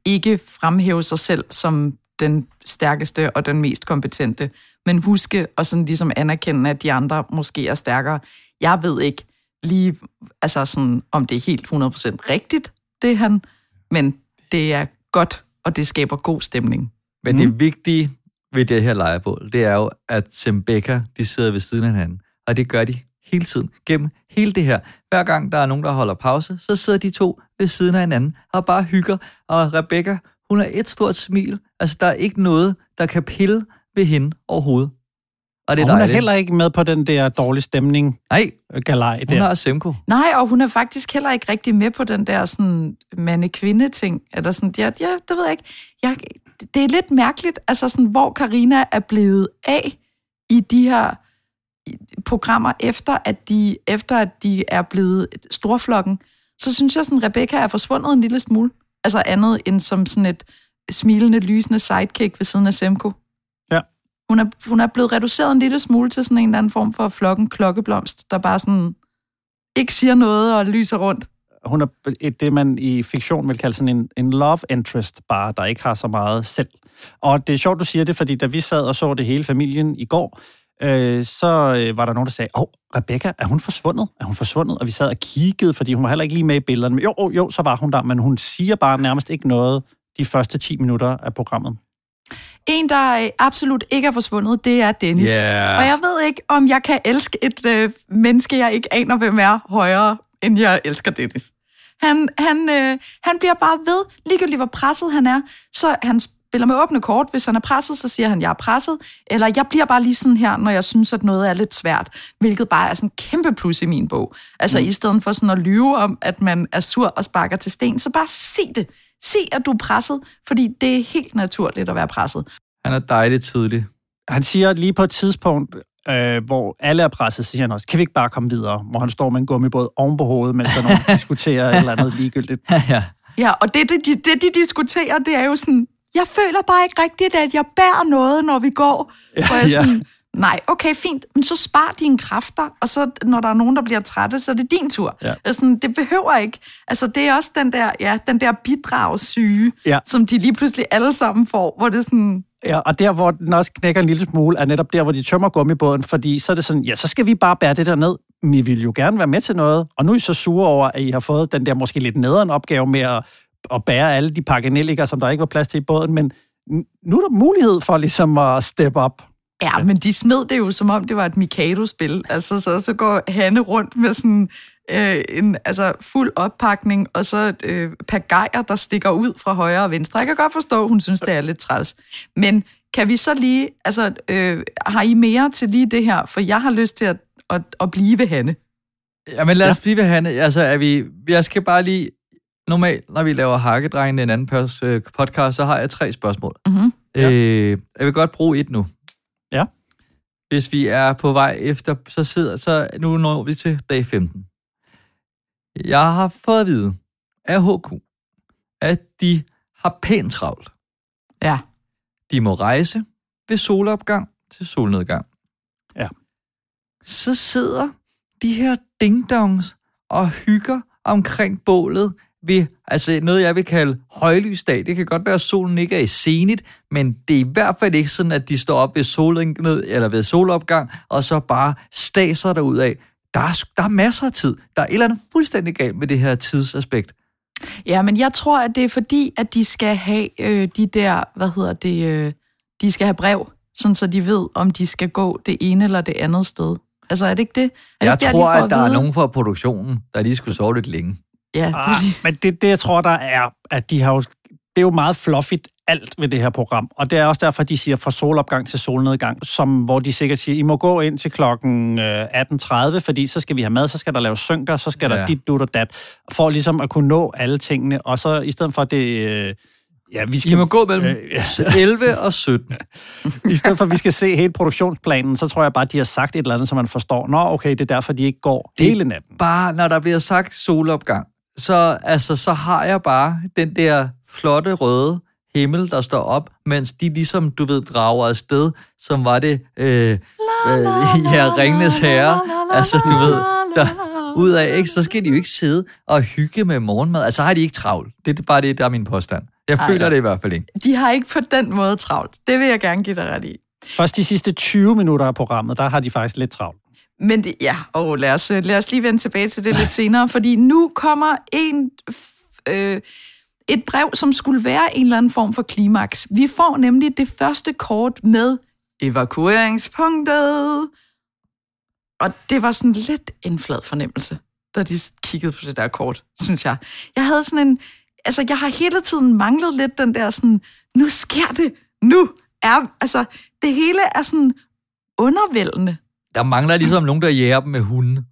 [SPEAKER 6] ikke fremhæve sig selv som den stærkeste og den mest kompetente, men huske og sådan ligesom anerkende, at de andre måske er stærkere. Jeg ved ikke lige, altså sådan, om det er helt 100% rigtigt, det han, men det er godt, og det skaber god stemning.
[SPEAKER 7] Men mm. det vigtige ved det her lejrebål, det er jo, at Sembeka, de sidder ved siden af hinanden. Og det gør de hele tiden, gennem hele det her. Hver gang der er nogen, der holder pause, så sidder de to ved siden af hinanden og bare hygger. Og Rebecca, hun har et stort smil. Altså, der er ikke noget, der kan pille ved hende overhovedet. Og det er
[SPEAKER 5] og hun
[SPEAKER 7] dejligt.
[SPEAKER 5] er heller ikke med på den der dårlige stemning
[SPEAKER 7] Nej,
[SPEAKER 5] galej
[SPEAKER 7] hun
[SPEAKER 5] der.
[SPEAKER 7] har Semko.
[SPEAKER 6] Nej, og hun er faktisk heller ikke rigtig med på den der sådan mande-kvinde-ting. Eller sådan, ja, ja, det ved jeg ikke. Jeg, det er lidt mærkeligt, altså sådan, hvor Karina er blevet af i de her programmer, efter at de, efter at de er blevet storflokken, så synes jeg, sådan, Rebecca er forsvundet en lille smule. Altså andet end som sådan et smilende, lysende sidekick ved siden af Semko. Hun er, hun er blevet reduceret en lille smule til sådan en eller anden form for flokken klokkeblomst, der bare sådan ikke siger noget og lyser rundt.
[SPEAKER 5] Hun er et, det, man i fiktion vil kalde sådan en, en love interest, bare der ikke har så meget selv. Og det er sjovt, du siger det, fordi da vi sad og så det hele familien i går, øh, så øh, var der nogen, der sagde, åh, oh, Rebecca, er hun forsvundet? Er hun forsvundet? Og vi sad og kiggede, fordi hun var heller ikke lige med i billederne. Men jo, jo, jo, så var hun der, men hun siger bare nærmest ikke noget de første 10 minutter af programmet.
[SPEAKER 6] En, der øh, absolut ikke er forsvundet, det er Dennis.
[SPEAKER 7] Yeah.
[SPEAKER 6] Og jeg ved ikke, om jeg kan elske et øh, menneske, jeg ikke aner, hvem er højere, end jeg elsker Dennis. Han, han, øh, han bliver bare ved, ligegyldigt hvor presset han er, så han spiller med åbne kort. Hvis han er presset, så siger han, jeg er presset. Eller jeg bliver bare lige sådan her, når jeg synes, at noget er lidt svært. Hvilket bare er sådan en kæmpe plus i min bog. Altså mm. i stedet for sådan at lyve om, at man er sur og sparker til sten, så bare sig det. Sig, at du er presset, fordi det er helt naturligt at være presset.
[SPEAKER 7] Han er dejligt tydelig.
[SPEAKER 5] Han siger lige på et tidspunkt, øh, hvor alle er presset, siger han også, kan vi ikke bare komme videre? Hvor han står med en gummibåd oven på hovedet, mens der er nogen, diskuterer et eller andet ligegyldigt.
[SPEAKER 7] ja.
[SPEAKER 6] Ja, og det, det, de, det, de diskuterer, det er jo sådan, jeg føler bare ikke rigtigt, at jeg bærer noget, når vi går.
[SPEAKER 5] Ja,
[SPEAKER 6] Hvor jeg
[SPEAKER 5] ja.
[SPEAKER 6] sådan, nej, okay, fint, men så spar dine kræfter, og så når der er nogen, der bliver trætte, så er det din tur.
[SPEAKER 5] Ja.
[SPEAKER 6] Altså, det behøver ikke. Altså, det er også den der, ja, den der bidragssyge,
[SPEAKER 5] Ja.
[SPEAKER 6] som de lige pludselig alle sammen får, hvor det er sådan,
[SPEAKER 5] Ja, og der, hvor den også knækker en lille smule, er netop der, hvor de tømmer gummibåden, fordi så er det sådan, ja, så skal vi bare bære det der ned. Men I vil jo gerne være med til noget, og nu er I så sure over, at I har fået den der måske lidt nederen opgave med at, at bære alle de pakkenelliker, som der ikke var plads til i båden, men nu er der mulighed for ligesom at steppe op.
[SPEAKER 6] Ja, men de smed det jo, som om det var et Mikado-spil. Altså, så, så går Hanne rundt med sådan øh, en altså, fuld oppakning, og så øh, pagajer, der stikker ud fra højre og venstre. Jeg kan godt forstå, hun synes, det er lidt træls. Men kan vi så lige, altså, øh, har I mere til lige det her? For jeg har lyst til at, at, at blive ved Hanne.
[SPEAKER 7] Jamen lad os ja. blive ved Hanne. Altså, er vi, jeg skal bare lige... Normalt, når vi laver Hakkedrengene en anden øh, podcast, så har jeg tre spørgsmål.
[SPEAKER 6] Mm-hmm.
[SPEAKER 7] Ja. Øh, jeg vil godt bruge et nu.
[SPEAKER 5] Ja.
[SPEAKER 7] Hvis vi er på vej efter, så sidder, så nu når vi til dag 15. Jeg har fået at vide af HQ, at de har pænt travlt.
[SPEAKER 6] Ja.
[SPEAKER 7] De må rejse ved solopgang til solnedgang.
[SPEAKER 5] Ja.
[SPEAKER 7] Så sidder de her dingdongs og hygger omkring bålet ved altså noget, jeg vil kalde højlysdag. Det kan godt være, at solen ikke er i zenit, men det er i hvert fald ikke sådan, at de står op ved, solned, eller ved solopgang, og så bare staser der ud af. Der er, der er masser af tid. Der er et eller andet fuldstændig galt med det her tidsaspekt.
[SPEAKER 6] Ja, men jeg tror, at det er fordi, at de skal have øh, de der, hvad hedder det, øh, de skal have brev, sådan så de ved, om de skal gå det ene eller det andet sted. Altså, er det ikke det? Er det
[SPEAKER 7] Jeg
[SPEAKER 6] ikke der,
[SPEAKER 7] tror,
[SPEAKER 6] de får
[SPEAKER 7] at der er
[SPEAKER 6] vide?
[SPEAKER 7] nogen fra produktionen, der lige skulle sove lidt længe.
[SPEAKER 6] Ja,
[SPEAKER 5] Ah, men det, det, jeg tror, der er, at de har jo, det er jo meget fluffigt alt ved det her program. Og det er også derfor, de siger fra solopgang til solnedgang, som, hvor de sikkert siger, I må gå ind til klokken øh, 18.30, fordi så skal vi have mad, så skal der laves synker, så skal ja. Der dit, dut og dat, for ligesom at kunne nå alle tingene. Og så i stedet for det... Øh, ja, vi skal,
[SPEAKER 7] I må gå mellem
[SPEAKER 5] øh, ja.
[SPEAKER 7] 11 og 17.
[SPEAKER 5] I stedet for, at vi skal se hele produktionsplanen, så tror jeg bare, at de har sagt et eller andet, så man forstår, nå okay, det er derfor, de ikke går
[SPEAKER 7] Det-
[SPEAKER 5] hele natten.
[SPEAKER 7] Bare når der bliver sagt solopgang, så, altså, så har jeg bare den der flotte røde himmel, der står op, mens de ligesom, du ved, drager afsted, som var det, øh, øh, ja, Ringnes Herre. Altså, du ved, der, ud af, ikke? så skal de jo ikke sidde og hygge med morgenmad. Altså, har de ikke travlt. Det er bare det, der er min påstand. Jeg
[SPEAKER 6] Ej.
[SPEAKER 7] føler det i hvert fald ikke.
[SPEAKER 6] De har ikke på den måde travlt. Det vil jeg gerne give dig ret i.
[SPEAKER 5] Først de sidste 20 minutter af programmet, der har de faktisk lidt travlt.
[SPEAKER 6] Men det, ja, og lad os, øh, lad os lige vende tilbage til det lidt senere, fordi nu kommer en, øh, et brev, som skulle være en eller anden form for klimaks. Vi får nemlig det første kort med evakueringspunktet. Og det var sådan lidt en flad fornemmelse, da de kiggede på det der kort, synes jeg. Jeg havde sådan en... Altså, jeg har hele tiden manglet lidt den der sådan, nu sker det, nu er... Altså, det hele er sådan undervældende.
[SPEAKER 7] Der mangler ligesom nogen, der jæger dem med hunde.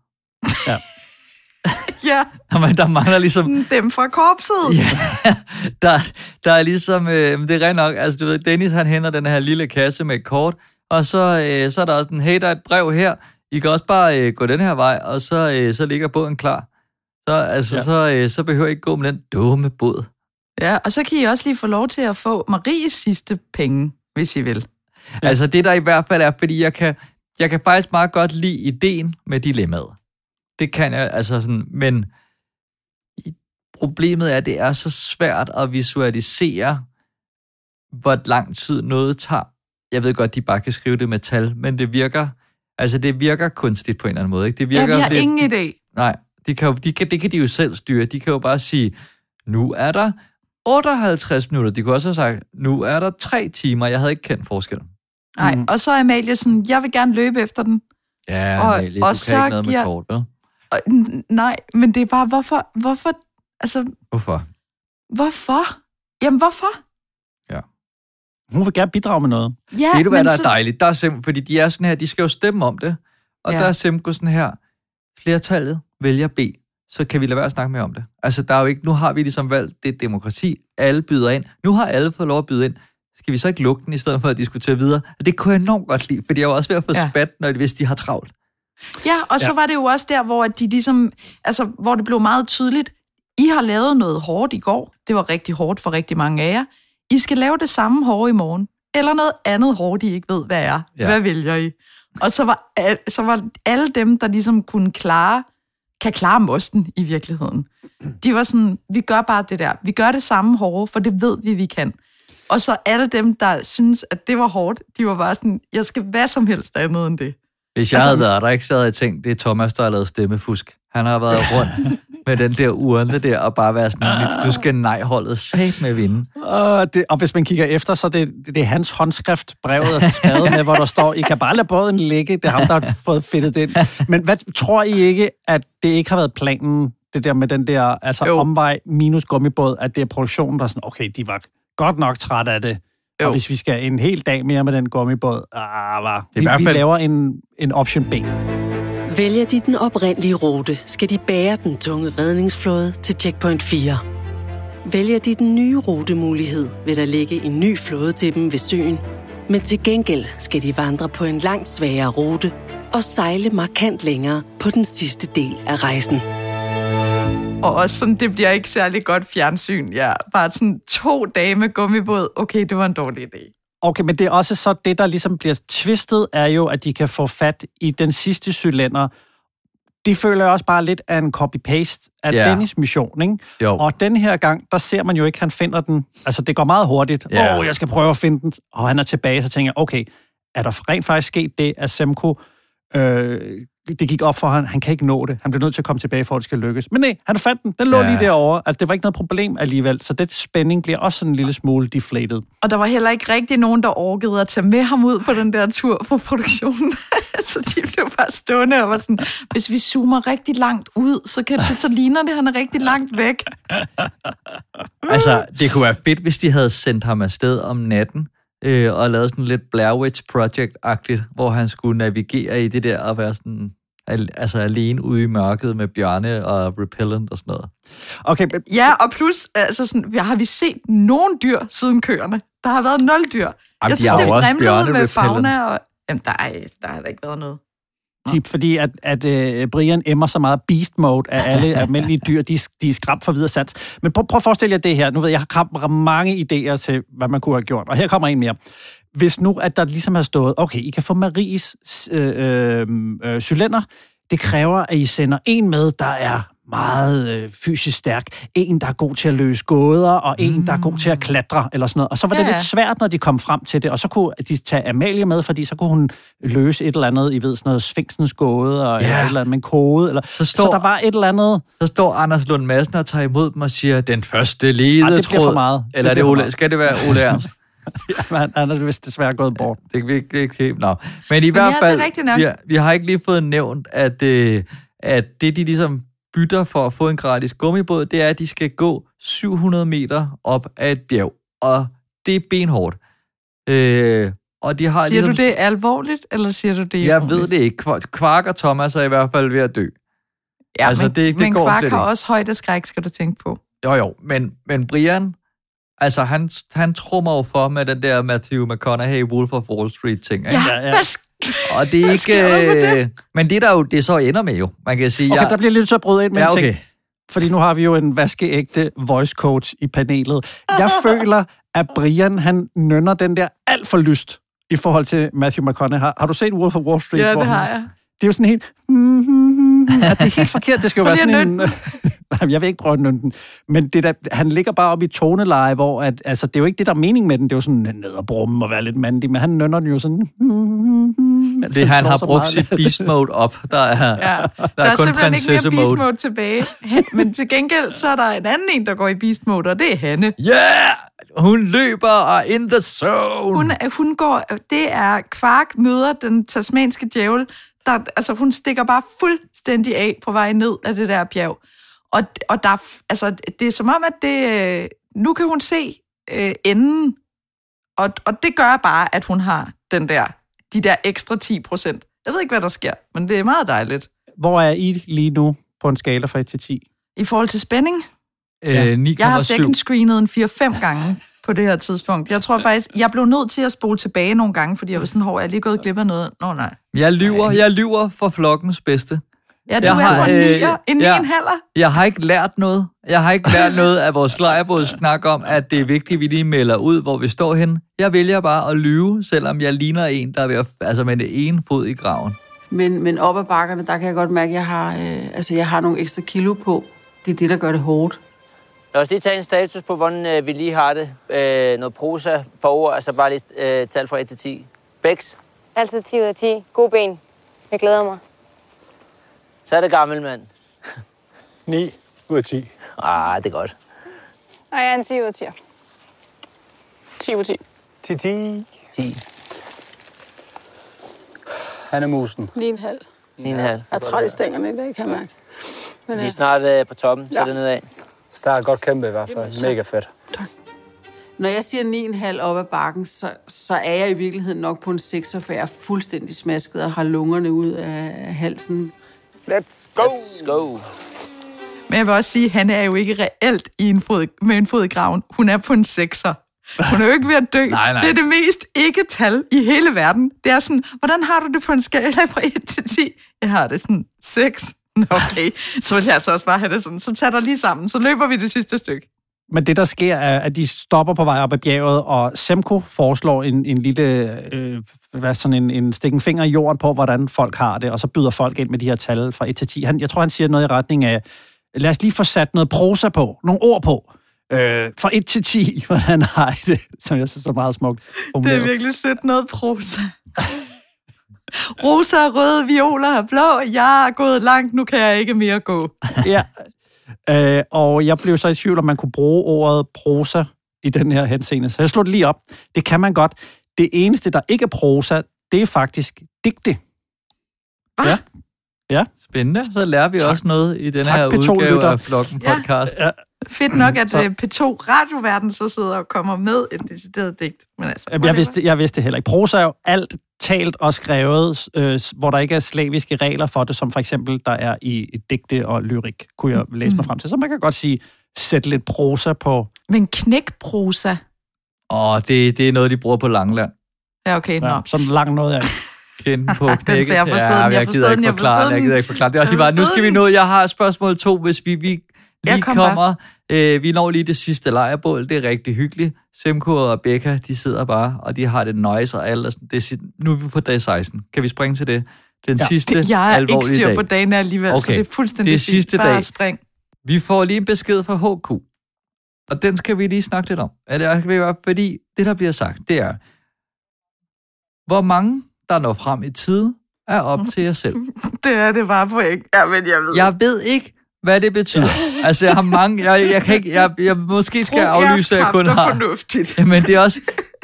[SPEAKER 6] Ja,
[SPEAKER 7] Der, der mangler ligesom...
[SPEAKER 6] dem fra korpset.
[SPEAKER 7] Ja, der, der er ligesom, øh, men det er rent nok, altså du ved, Dennis han henter den her lille kasse med et kort, og så, øh, så er der også en, hey, der er et brev her, I kan også bare øh, gå den her vej, og så, øh, så ligger båden klar. Så, altså,
[SPEAKER 5] Ja.
[SPEAKER 7] ja. så, øh, så behøver I ikke gå med den dumme båd.
[SPEAKER 6] Ja, og så kan I også lige få lov til at få Maries sidste penge, hvis I vil.
[SPEAKER 7] Ja. Altså det der i hvert fald er, fordi jeg kan, jeg kan faktisk meget godt lide ideen med dilemmaet. Det kan jeg, altså sådan, men problemet er, at det er så svært at visualisere, hvor lang tid noget tager. Jeg ved godt, de bare kan skrive det med tal, men det virker, altså det virker kunstigt på en eller anden måde. Ikke? Det
[SPEAKER 6] Ja,
[SPEAKER 7] virker
[SPEAKER 6] vi har
[SPEAKER 7] lidt-
[SPEAKER 6] ingen idé.
[SPEAKER 7] Nej, de kan, jo, de kan, det kan de jo selv styre. De kan jo bare sige, nu er der 58 minutter. De kunne også have sagt, nu er der 3 timer. Jeg havde ikke kendt forskellen.
[SPEAKER 6] Nej,
[SPEAKER 5] Mm.
[SPEAKER 6] og så er Amalie sådan, jeg vil gerne løbe efter den.
[SPEAKER 7] Ja,
[SPEAKER 6] Og-
[SPEAKER 7] Amalie,
[SPEAKER 6] og
[SPEAKER 7] du
[SPEAKER 6] så
[SPEAKER 7] kan ikke noget
[SPEAKER 6] giver-
[SPEAKER 7] med kort, vel?
[SPEAKER 6] Og, nej, men det er bare, hvorfor, hvorfor, altså,
[SPEAKER 7] Hvorfor?
[SPEAKER 6] hvorfor? Jamen, hvorfor?
[SPEAKER 5] Hun vil gerne bidrage med noget.
[SPEAKER 6] Ja,
[SPEAKER 7] Ved du, hvad
[SPEAKER 6] men
[SPEAKER 7] der er
[SPEAKER 6] så-
[SPEAKER 7] dejligt? Der er sim, fordi de er sådan her, de skal jo stemme om det. Og
[SPEAKER 6] Ja.
[SPEAKER 7] ja. der er Simko sådan her, flertallet vælger B, så kan vi lade være at snakke mere om det. Altså, der er jo ikke, nu har vi ligesom valgt, det er demokrati, alle byder ind. Nu har alle fået lov at byde ind. Skal vi så ikke lukke den, i stedet for at diskutere videre? Og det kunne jeg enormt godt lide, fordi jeg var også ved at få
[SPEAKER 6] Ja.
[SPEAKER 7] spat, når de, hvis de har travlt.
[SPEAKER 6] Ja, og så
[SPEAKER 5] Ja.
[SPEAKER 6] var det jo også der, hvor de ligesom, altså, hvor det blev meget tydeligt, I har lavet noget hårdt i går. Det var rigtig hårdt for rigtig mange af jer. I skal lave det samme hårde i morgen. Eller noget andet hårdt, I ikke ved, hvad er. Ja. Hvad vælger I? Og så var, så var alle dem, der ligesom kunne klare, kan klare mosten i virkeligheden. De var sådan, vi gør bare det der. Vi gør det samme hårde, for det ved vi, vi kan. Og så alle dem, der synes, at det var hårdt, de var bare sådan, jeg skal hvad som helst andet end det.
[SPEAKER 7] Hvis jeg
[SPEAKER 6] Altså-
[SPEAKER 7] havde været der, ikke, så havde jeg tænkt, det er Thomas, der har lavet stemmefusk. Han har været rundt med den der urne der, og bare været sådan, nu skal nej-holdet sat med vinde.
[SPEAKER 5] Og, det, og hvis man kigger efter, så er det, det er hans håndskrift, brevet er skrevet med, hvor der står, I kan bare lade båden ligge. Det er ham, der har fået fedtet det ind. Men hvad, tror I ikke, at det ikke har været planen, det der med den der altså
[SPEAKER 6] Jo.
[SPEAKER 5] omvej minus gummibåd, at det er produktionen, der er sådan, okay, de var godt nok trætte af det. Jo. Og hvis vi skal en hel dag mere med den gummibåd, ah, var,
[SPEAKER 7] i
[SPEAKER 5] vi,
[SPEAKER 7] hvert
[SPEAKER 5] vi
[SPEAKER 7] fald-
[SPEAKER 5] laver en, en option B.
[SPEAKER 11] Vælger de den oprindelige rute, skal de bære den tunge redningsflåde til checkpoint 4. Vælger de den nye rutemulighed, vil der ligge en ny flåde til dem ved søen. Men til gengæld skal de vandre på en langt sværere rute og sejle markant længere på den sidste del af rejsen.
[SPEAKER 6] Og også sådan, det bliver ikke særlig godt fjernsyn. Ja, bare sådan to dage med gummibåd. Okay, det var en dårlig idé.
[SPEAKER 5] Okay, men det er også så, det der ligesom bliver twistet, er jo, at de kan få fat i den sidste cylinder. Det føler jeg også bare lidt af en copy-paste af
[SPEAKER 7] Ja.
[SPEAKER 5] Dennis mission, ikke?
[SPEAKER 7] Jo.
[SPEAKER 5] Og den her gang, der ser man jo ikke, at han finder den. Altså, det går meget hurtigt. Åh,
[SPEAKER 7] Ja.
[SPEAKER 5] oh, jeg skal prøve at finde den. Og han er tilbage, så tænker jeg, okay, er der rent faktisk sket det, at Semko øh, det gik op for ham, han kan ikke nå det. Han bliver nødt til at komme tilbage, for at det skal lykkes. Men nej, han fandt den. Den lå
[SPEAKER 7] Ja.
[SPEAKER 5] lige derovre. Altså, det var ikke noget problem alligevel. Så det spænding bliver også sådan en lille smule deflated.
[SPEAKER 6] Og der var heller ikke rigtig nogen, der orkede at tage med ham ud på den der tur for produktionen. så de blev bare stående og var sådan, hvis vi zoomer rigtig langt ud, så, kan det, så ligner det, han er rigtig langt væk.
[SPEAKER 7] Altså, det kunne være fedt, hvis de havde sendt ham afsted om natten, øh, og lavet sådan lidt Blair Witch Project-agtigt, hvor han skulle navigere i det der og være sådan, al- altså alene ude i mørket med bjørne og repellent og sådan noget.
[SPEAKER 5] Okay, men
[SPEAKER 6] Ja, og plus, altså sådan, har vi set nogen dyr siden køerne? Der har været nul dyr.
[SPEAKER 7] Jamen,
[SPEAKER 6] jeg
[SPEAKER 7] de
[SPEAKER 6] synes,
[SPEAKER 7] har
[SPEAKER 6] det er fremlet med fauna. Og, jamen, der, er, der har der ikke været noget.
[SPEAKER 5] Tip, fordi at, at uh, Brian emmer så meget beast mode af alle almindelige dyr, de, de er skræmt for videre sans. Men prøv, prøv at forestille jer det her. Nu ved jeg, jeg har mange idéer til, hvad man kunne have gjort. Og her kommer en mere. Hvis nu, at der ligesom har stået, okay, I kan få Maries øh, øh, øh, cylinder. Det kræver, at I sender en med, der er meget øh, fysisk stærk, en, der er god til at løse gåder, og en, der er god til at klatre, eller sådan noget. Og så var det
[SPEAKER 6] Ja, ja.
[SPEAKER 5] lidt svært, når de kom frem til det, og så kunne de tage Amalie med, fordi så kunne hun løse et eller andet, I ved, sådan noget Sphinxens gåde, og
[SPEAKER 7] Ja.
[SPEAKER 5] ja. et eller andet med en kode, eller,
[SPEAKER 7] Så står-
[SPEAKER 5] så der var et eller andet...
[SPEAKER 7] Så står Anders Lund Madsen og tager imod dem og siger, den første ledetråd.
[SPEAKER 5] Ej, det bliver for meget. Det
[SPEAKER 7] Eller er det
[SPEAKER 5] bliver for
[SPEAKER 7] Ole, skal det være Ole Ernst?
[SPEAKER 5] Ja, han, han er vist desværre gået bort.
[SPEAKER 7] Det kan vi ikke, ikke helt. Nå. Men i
[SPEAKER 6] Men
[SPEAKER 7] hvert
[SPEAKER 6] det er
[SPEAKER 7] fald,
[SPEAKER 6] rigtigt nok.
[SPEAKER 7] vi, har, vi har ikke lige fået nævnt, at, øh, at det, de ligesom bytter for at få en gratis gummibåd, det er, at de skal gå 700 meter op ad et bjerg. Og det er benhårdt. Øh, og de har
[SPEAKER 6] Siger
[SPEAKER 7] ligesom,
[SPEAKER 6] du det alvorligt, eller siger du det
[SPEAKER 7] Jeg ved det ikke. Kva- Kvark og Thomas er i hvert fald ved at dø.
[SPEAKER 6] Ja,
[SPEAKER 7] Altså,
[SPEAKER 6] men,
[SPEAKER 7] det- det
[SPEAKER 6] men
[SPEAKER 7] går slet
[SPEAKER 6] har
[SPEAKER 7] ikke.
[SPEAKER 6] også højdeskræk, skal du tænke på.
[SPEAKER 7] Jo, jo, men, men Brian, altså han, han trummer jo for med den der Matthew McConaughey Wolf of Wall Street ting.
[SPEAKER 6] Ja,
[SPEAKER 5] Ja, ja.
[SPEAKER 6] hvad sk-
[SPEAKER 7] Og det er ikke...
[SPEAKER 6] det?
[SPEAKER 7] øh, Men det der jo, det så ender med jo, man kan sige...
[SPEAKER 5] Okay,
[SPEAKER 7] jeg,
[SPEAKER 5] der bliver lidt så bryde ind med
[SPEAKER 7] ja,
[SPEAKER 5] en ting.
[SPEAKER 7] okay.
[SPEAKER 5] Fordi nu har vi jo en vaskeægte voice coach i panelet. Jeg føler, at Brian, han nynner den der alt for lyst i forhold til Matthew McConaughey. Har, har du set Wolf of Wall Street?
[SPEAKER 6] Ja, det har jeg.
[SPEAKER 5] Det er jo sådan helt... Ja, det er helt forkert. Det skal jo være sådan
[SPEAKER 6] at
[SPEAKER 5] en... Jeg vil ikke prøve at nynne den. Men det der, han ligger bare op i toneleje, hvor at, altså, det er jo ikke det, der er mening med den. Det er jo sådan ned og brumme og være lidt mandig, men han nynner den jo sådan...
[SPEAKER 7] Det, han har brugt sit beast mode op. Der er,
[SPEAKER 6] Ja,
[SPEAKER 7] der
[SPEAKER 6] der
[SPEAKER 7] er
[SPEAKER 6] er
[SPEAKER 7] kun
[SPEAKER 6] simpelthen ikke
[SPEAKER 7] prinsesse
[SPEAKER 6] mere beast
[SPEAKER 7] mode.
[SPEAKER 6] mode tilbage. Men til gengæld, så er der en anden en, der går i beast mode, og det er Hanne.
[SPEAKER 7] Yeah! Hun løber og er in the zone.
[SPEAKER 6] Hun, hun går, det er Quark møder den tasmanske djævel, der, altså hun stikker bare fuldstændig af på vej ned af det der bjerg. Og, og der, er altså, det er som om, at det, øh, nu kan hun se øh, enden, og, og det gør bare, at hun har den der, de der ekstra 10 procent. Jeg ved ikke, hvad der sker, men det er meget dejligt.
[SPEAKER 5] Hvor er I lige nu på en skala fra 1 til 10?
[SPEAKER 6] I forhold til spænding,
[SPEAKER 7] Øh, 9,7.
[SPEAKER 6] jeg har second screenet en 4-5 gange på det her tidspunkt. Jeg tror faktisk, jeg blev nødt til at spole tilbage nogle gange, fordi jeg var sådan, hov, jeg er lige gået glip af noget. Nå nej.
[SPEAKER 7] Jeg lyver, jeg lyver for flokkens bedste.
[SPEAKER 6] Ja, du
[SPEAKER 7] Jeg
[SPEAKER 6] er
[SPEAKER 7] har,
[SPEAKER 6] på en
[SPEAKER 7] øh,
[SPEAKER 6] nier, en
[SPEAKER 7] ja.
[SPEAKER 6] en halver.
[SPEAKER 7] Jeg har ikke lært noget. Jeg har ikke lært noget af vores lejrebåd snak om, at det er vigtigt, at vi lige melder ud, hvor vi står hen. Jeg vælger bare at lyve, selvom jeg ligner en, der er ved at, altså med det ene fod i graven.
[SPEAKER 9] Men, men op ad bakkerne, der kan jeg godt mærke, at jeg har, øh, altså, jeg har nogle ekstra kilo på. Det er det, der gør det hårdt.
[SPEAKER 8] Lad os lige tage en status på, hvordan øh, vi lige har det. Øh, noget prosa på ord, altså bare lige øh, tal fra 1 til 10. Bex,
[SPEAKER 12] Altid 10 ud af 10. God ben. Jeg glæder mig.
[SPEAKER 8] Så er det gammel mand.
[SPEAKER 2] 9 ud af 10.
[SPEAKER 8] Ah, det er godt.
[SPEAKER 12] Og jeg er en 10 ud af 10.
[SPEAKER 9] 10 ud 10.
[SPEAKER 2] 10 10.
[SPEAKER 8] 10.
[SPEAKER 2] Han er musen.
[SPEAKER 9] 9,5.
[SPEAKER 8] 9,5.
[SPEAKER 9] Jeg er træt i stængerne, det kan jeg mærke. Men,
[SPEAKER 8] Vi
[SPEAKER 9] øh,
[SPEAKER 8] er snart øh, på toppen, så
[SPEAKER 9] Ja.
[SPEAKER 8] det er nedad.
[SPEAKER 2] Start godt kæmpe i hvert fald. Mega fedt.
[SPEAKER 9] når jeg siger 9,5 op ad bakken, så, så er jeg i virkeligheden nok på en 6, for jeg er fuldstændig smasket og har lungerne ud af halsen.
[SPEAKER 2] Let's go!
[SPEAKER 8] Let's go.
[SPEAKER 6] Men jeg vil også sige, at han er jo ikke reelt i en fod, med en fod i graven. Hun er på en sekser. Hun er jo ikke ved at dø.
[SPEAKER 7] Nej, nej.
[SPEAKER 6] Det er det mest ikke-tal i hele verden. Det er sådan, hvordan har du det på en skala fra 1 til 10? Jeg har det sådan 6. Nå, Okay, så vil jeg altså også bare have det sådan. Så tag dig lige sammen, så løber vi det sidste stykke.
[SPEAKER 5] Men det, der sker, er, at de stopper på vej op ad bjerget, og Semko foreslår en, en lille, øh, hvad, sådan en, en stik en finger i jorden på, hvordan folk har det, og så byder folk ind med de her tal fra 1 til 10. Han, jeg tror, han siger noget i retning af, lad os lige få sat noget prosa på, nogle ord på, øh, fra 1 til 10, hvordan har I det, som jeg synes er meget smukt.
[SPEAKER 6] Det er virkelig sødt noget prosa. Rosa røde, violer er blå. Jeg er gået langt, nu kan jeg ikke mere gå.
[SPEAKER 5] ja. Øh, og jeg blev så i tvivl, om man kunne bruge ordet prosa i den her henseende. Så jeg slog det lige op. Det kan man godt. Det eneste, der ikke er prosa, det er faktisk digte.
[SPEAKER 6] Hvad?
[SPEAKER 5] Ja. Ja.
[SPEAKER 7] Spændende. Så lærer vi tak. også noget i den
[SPEAKER 5] Tak,
[SPEAKER 7] her
[SPEAKER 5] P2
[SPEAKER 7] udgave
[SPEAKER 5] lytter.
[SPEAKER 7] af Flokken podcast.
[SPEAKER 5] Ja.
[SPEAKER 6] Fedt nok, at
[SPEAKER 5] Så-
[SPEAKER 6] øh, P2 Radioverden så sidder og kommer med et decideret digt. Men altså,
[SPEAKER 5] Jamen, Jeg vidste, jeg vidste det heller ikke. Prosa er jo alt talt og skrevet, øh, hvor der ikke er slaviske regler for det, som for eksempel der er i digte og lyrik, kunne jeg læse mig frem til. Så man kan godt sige, sæt lidt prosa på.
[SPEAKER 6] Men knækprosa.
[SPEAKER 7] Og det, det er noget, de bruger på Langland.
[SPEAKER 6] Ja, okay, nå.
[SPEAKER 5] Ja, sådan langt noget af.
[SPEAKER 7] Kende på knækket.
[SPEAKER 6] for jeg jeg
[SPEAKER 7] gider ikke forklare det, jeg gider ikke forklare det. Det er også bare, nu skal vi nå, jeg har spørgsmål to, hvis vi, vi
[SPEAKER 6] Kom
[SPEAKER 7] kommer. Øh, vi når lige det sidste lejrbål, det er rigtig hyggeligt. Semko og Rebecca, de sidder bare, og de har det nice og alt. og sådan. Det er, nu er vi på dag 16. Kan vi springe til det? Den
[SPEAKER 6] Ja.
[SPEAKER 7] sidste
[SPEAKER 6] Det- jeg er ikke styr
[SPEAKER 7] dag.
[SPEAKER 6] på dagene alligevel, så det er fuldstændig
[SPEAKER 7] det er sidste
[SPEAKER 6] Bare
[SPEAKER 7] dag.
[SPEAKER 6] spring.
[SPEAKER 7] Vi får lige en besked fra HQ. Og den skal vi lige snakke lidt om. Eller, vi fordi det, der bliver sagt, det er, hvor mange, der når frem i tide, er op til jer selv.
[SPEAKER 6] Det er det bare på ikke. Ja, men jeg ved.
[SPEAKER 7] Jeg ved ikke, hvad det betyder. Altså, jeg har mange... Jeg, jeg kan ikke... Jeg, jeg, måske skal jeg aflyse, at jeg kun har...
[SPEAKER 6] fornuftigt.
[SPEAKER 7] Men det er også...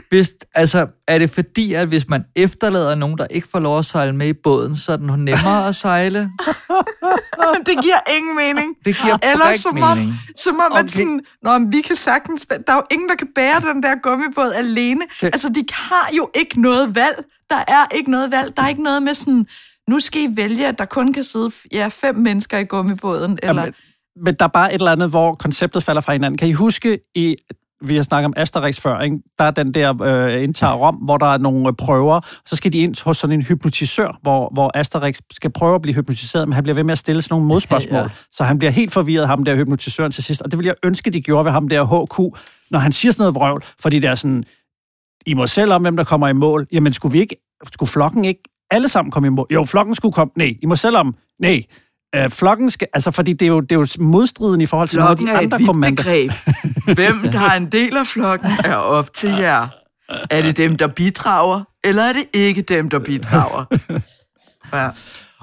[SPEAKER 7] Hvis, altså, er det fordi, at hvis man efterlader nogen, der ikke får lov at sejle med i båden, så er den nemmere at sejle?
[SPEAKER 6] det giver ingen mening.
[SPEAKER 7] Det giver
[SPEAKER 6] Eller som om,
[SPEAKER 7] mening.
[SPEAKER 6] som om okay.
[SPEAKER 7] Okay.
[SPEAKER 6] at sådan, Nå, men vi kan sagtens... Der er jo ingen, der kan bære den der gummibåd alene.
[SPEAKER 5] Det-
[SPEAKER 6] Altså, de har jo ikke noget valg. Der er ikke noget valg. Der er ikke noget med sådan... Nu skal I vælge, at der kun kan sidde ja, fem mennesker i gummibåden. Eller...
[SPEAKER 5] Jamen, men der er bare et eller andet, hvor konceptet falder fra hinanden. Kan I huske, i, vi har snakket om Asterix før, ikke? der er den der øh, indtager Rom, hvor der er nogle øh, prøver, så skal de ind hos sådan en hypnotisør, hvor, hvor Asterix skal prøve at blive hypnotiseret, men han bliver ved med at stille sådan nogle modspørgsmål,
[SPEAKER 7] Ja,
[SPEAKER 5] så han bliver helt forvirret, ham der hypnotisøren til sidst, og det vil jeg ønske, de gjorde ved ham der HQ, når han siger sådan noget vrøvl, fordi det er sådan, I må selv om, hvem der kommer i mål. Jamen, skulle vi ikke, skulle flokken ikke alle sammen komme i mål? Jo, flokken skulle komme, nej, I må selv om, nej, Øh, flokken skal, altså fordi det er jo, det er jo modstriden i forhold til nogle af
[SPEAKER 6] Flokken
[SPEAKER 5] de
[SPEAKER 6] er et
[SPEAKER 5] andre
[SPEAKER 6] vidt
[SPEAKER 5] kommander.
[SPEAKER 6] begreb. Hvem der er en del af flokken, er op til jer. Er det dem, der bidrager, eller er det ikke dem, der bidrager? Ja.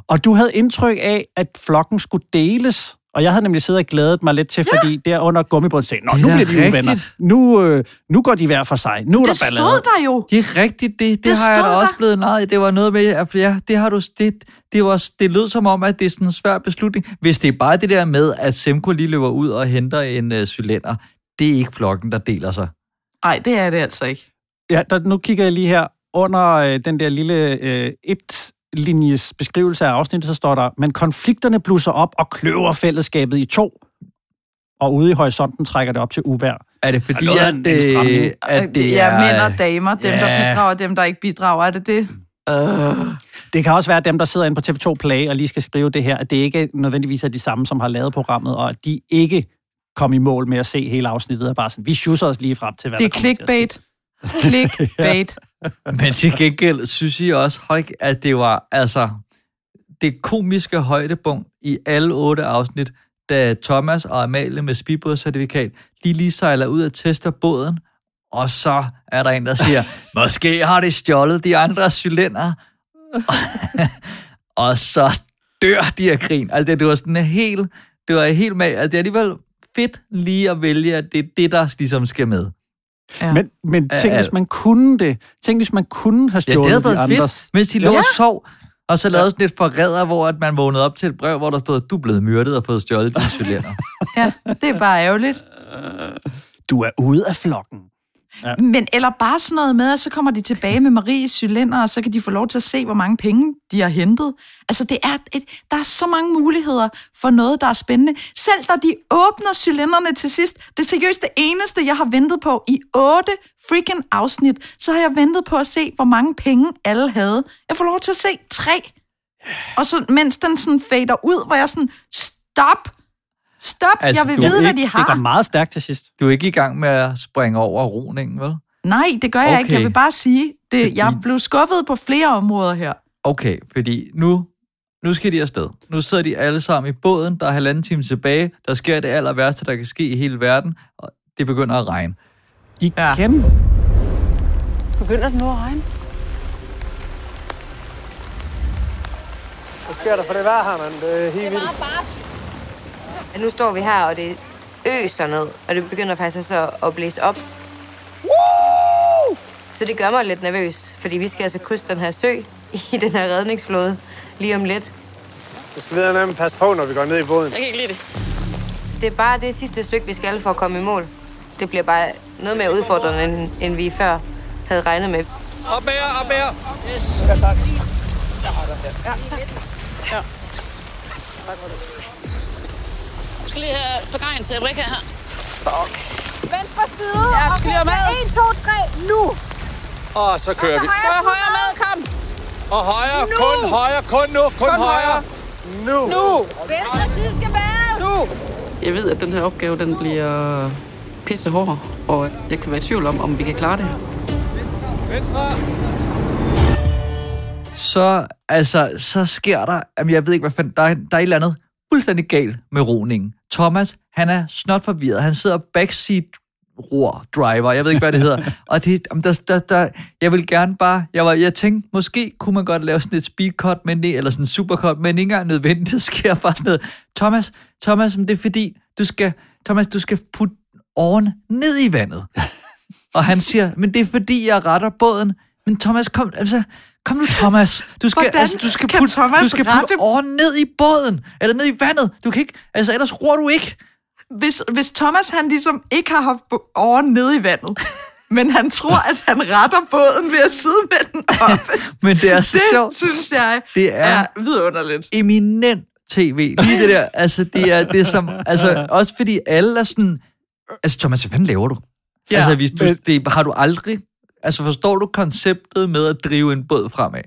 [SPEAKER 5] Og du havde indtryk af, at flokken skulle deles. Og jeg havde nemlig siddet og glædet mig lidt til, ja. fordi der under gummibåden sagde, Nå,
[SPEAKER 7] Det er
[SPEAKER 5] nu bliver de
[SPEAKER 7] rigtigt.
[SPEAKER 5] venner. Nu, øh, nu går de hver for sig. Nu er
[SPEAKER 6] Det
[SPEAKER 5] der ballade.
[SPEAKER 6] stod der jo.
[SPEAKER 7] Det er rigtigt, det, det,
[SPEAKER 6] Det
[SPEAKER 7] har jeg da også
[SPEAKER 6] der.
[SPEAKER 7] blevet nej. Det var noget med, at ja, det har du, det, det, var, det lød som om, at det er sådan en svær beslutning. Hvis det er bare det der med, at Semko lige løber ud og henter en uh, cylinder, det er ikke flokken, der deler sig.
[SPEAKER 6] Nej, det er det altså ikke.
[SPEAKER 5] Ja, der, nu kigger jeg lige her under øh, den der lille øh, et linjes beskrivelse af afsnittet, så står der, men konflikterne blusser op og kløver fællesskabet i to, og ude i horisonten trækker det op til uvær.
[SPEAKER 7] Er det fordi,
[SPEAKER 5] af
[SPEAKER 7] at,
[SPEAKER 5] en- en
[SPEAKER 7] det, at det
[SPEAKER 6] ja,
[SPEAKER 7] er...
[SPEAKER 6] mænd og damer, dem, der
[SPEAKER 7] Ja.
[SPEAKER 6] bidrager, dem, der ikke bidrager, er det det? Uh.
[SPEAKER 5] Det kan også være dem, der sidder inde på TV2 Play og lige skal skrive det her, at det ikke nødvendigvis er de samme, som har lavet programmet, og at de ikke kom i mål med at se hele afsnittet, og bare sådan, vi schusser os lige frem til, hvad
[SPEAKER 6] Det er
[SPEAKER 5] der at
[SPEAKER 6] clickbait. Clickbait.
[SPEAKER 7] Men til gengæld synes I også, at det var altså det komiske højdepunkt i alle otte afsnit, da Thomas og Amalie med speedbådscertifikat, de lige sejler ud og tester båden, og så er der en, der siger, måske har det stjålet de andre cylinder. og så dør de af grin. Altså, det, det var sådan en helt, det var helt med, altså, det er alligevel fedt lige at vælge, at det er det, der ligesom skal med.
[SPEAKER 6] Ja.
[SPEAKER 5] Men, men tænk,
[SPEAKER 7] Ja, ja.
[SPEAKER 5] hvis man kunne det. Tænk, hvis man kunne have
[SPEAKER 7] Ja,
[SPEAKER 5] stjålet
[SPEAKER 7] det havde
[SPEAKER 5] de
[SPEAKER 7] været
[SPEAKER 5] andres.
[SPEAKER 7] fedt, mens de lå
[SPEAKER 5] Ja.
[SPEAKER 7] og sov. Og så lavede sådan et forræder, hvor at man vågnede op til et brev, hvor der stod, du er blevet myrdet og fået stjålet dine cylinder.
[SPEAKER 6] Ja, det er bare ærgerligt.
[SPEAKER 5] Du er ude af flokken.
[SPEAKER 6] Ja. Men eller bare sådan noget med, at så kommer de tilbage med Maries cylinder, og så kan de få lov til at se, hvor mange penge de har hentet. Altså, det er et, der er så mange muligheder for noget, der er spændende. Selv da de åbner cylinderne til sidst, det er seriøst det eneste, jeg har ventet på i otte freaking afsnit, så har jeg ventet på at se, hvor mange penge alle havde. Jeg får lov til at se tre. Og så, mens den sådan fader ud, hvor jeg sådan, stop, stop,
[SPEAKER 7] Altså,
[SPEAKER 6] jeg vil
[SPEAKER 7] er
[SPEAKER 6] vide, hvad
[SPEAKER 7] ikke-
[SPEAKER 6] de
[SPEAKER 5] Det går
[SPEAKER 6] har.
[SPEAKER 5] meget stærkt til sidst.
[SPEAKER 7] Du er ikke i gang med at springe over roningen, vel?
[SPEAKER 6] Nej, det gør jeg ikke. Jeg
[SPEAKER 7] Okay.
[SPEAKER 6] vil bare sige, det, jeg blev skuffet på flere områder her.
[SPEAKER 7] Okay, fordi nu, nu skal de afsted. Nu sidder de alle sammen i båden, der er halvanden time tilbage, der sker det aller værste, der kan ske i hele verden, og det begynder at regne.
[SPEAKER 5] Igen? Ja.
[SPEAKER 13] Begynder det nu at regne? Hvad sker der for det vejr her, mand? Det er helt vildt.
[SPEAKER 14] Ja, nu står vi her, og det øser ned, og det begynder faktisk også at blæse op. Så det gør mig lidt nervøs, fordi vi skal altså krydse den her sø i den her redningsflåde lige om lidt.
[SPEAKER 13] Du skal videre nemlig passe på, når vi går ned i båden.
[SPEAKER 14] Jeg kan ikke lide det. Det er bare det sidste stykke, vi skal for at komme i mål. Det bliver bare noget mere udfordrende, end, end vi før havde regnet med.
[SPEAKER 15] Op med jer, op med jer.
[SPEAKER 13] Yes. Ja, tak.
[SPEAKER 9] Ja, tak. Ja. Jeg skal lige have forgrejen til Erika her. Fuck.
[SPEAKER 16] Venstre side.
[SPEAKER 9] Ja, vi skal lige have mad.
[SPEAKER 16] 1, 2, 3, nu.
[SPEAKER 15] Og så kører vi.
[SPEAKER 9] Højre, højre med, kom.
[SPEAKER 15] Og højre,
[SPEAKER 16] Nu.
[SPEAKER 15] kun højre, kun nu, kun,
[SPEAKER 9] Kun
[SPEAKER 15] højre.
[SPEAKER 9] højre.
[SPEAKER 13] Nu.
[SPEAKER 9] Nu.
[SPEAKER 16] Venstre side skal være.
[SPEAKER 9] Nu.
[SPEAKER 1] Jeg ved, at den her opgave, den bliver pisse hård, og jeg kan være i tvivl om, om vi kan klare det.
[SPEAKER 15] Venstre.
[SPEAKER 7] så, altså, så sker der, jamen, jeg ved ikke, hvad fanden, der, er- der er et eller andet fuldstændig galt med roningen. Thomas, han er snot forvirret. Han sidder backseat ror driver, jeg ved ikke, hvad det hedder. Og det, der, der, der, jeg vil gerne bare, jeg, var, jeg tænkte, måske kunne man godt lave sådan et speedcut, men det, eller sådan en supercut, men ikke engang nødvendigt, det sker bare sådan noget. Thomas, Thomas, det er fordi, du skal, Thomas, du skal putte oven ned i vandet. Og han siger, men det er fordi, jeg retter båden. Men Thomas, kom, altså, kom nu Thomas. Du skal,
[SPEAKER 6] Hvordan
[SPEAKER 7] altså, du skal putte,
[SPEAKER 6] Thomas
[SPEAKER 7] du skal putte oven ned i båden. Eller ned i vandet. Du kan ikke, altså ellers ror du ikke.
[SPEAKER 6] Hvis, hvis Thomas han ligesom ikke har haft åren nede i vandet, men han tror, at han retter båden ved at sidde med den op.
[SPEAKER 7] Men det er så
[SPEAKER 6] det
[SPEAKER 7] sjovt.
[SPEAKER 6] synes jeg
[SPEAKER 7] Det er-
[SPEAKER 6] er vidunderligt.
[SPEAKER 7] Eminent tv. Lige det der, altså det er det som, altså også fordi alle er sådan, altså Thomas, hvad fanden laver du?
[SPEAKER 5] Ja,
[SPEAKER 7] altså hvis du,
[SPEAKER 5] men-
[SPEAKER 7] det, har du aldrig, altså forstår du konceptet med at drive en båd fremad?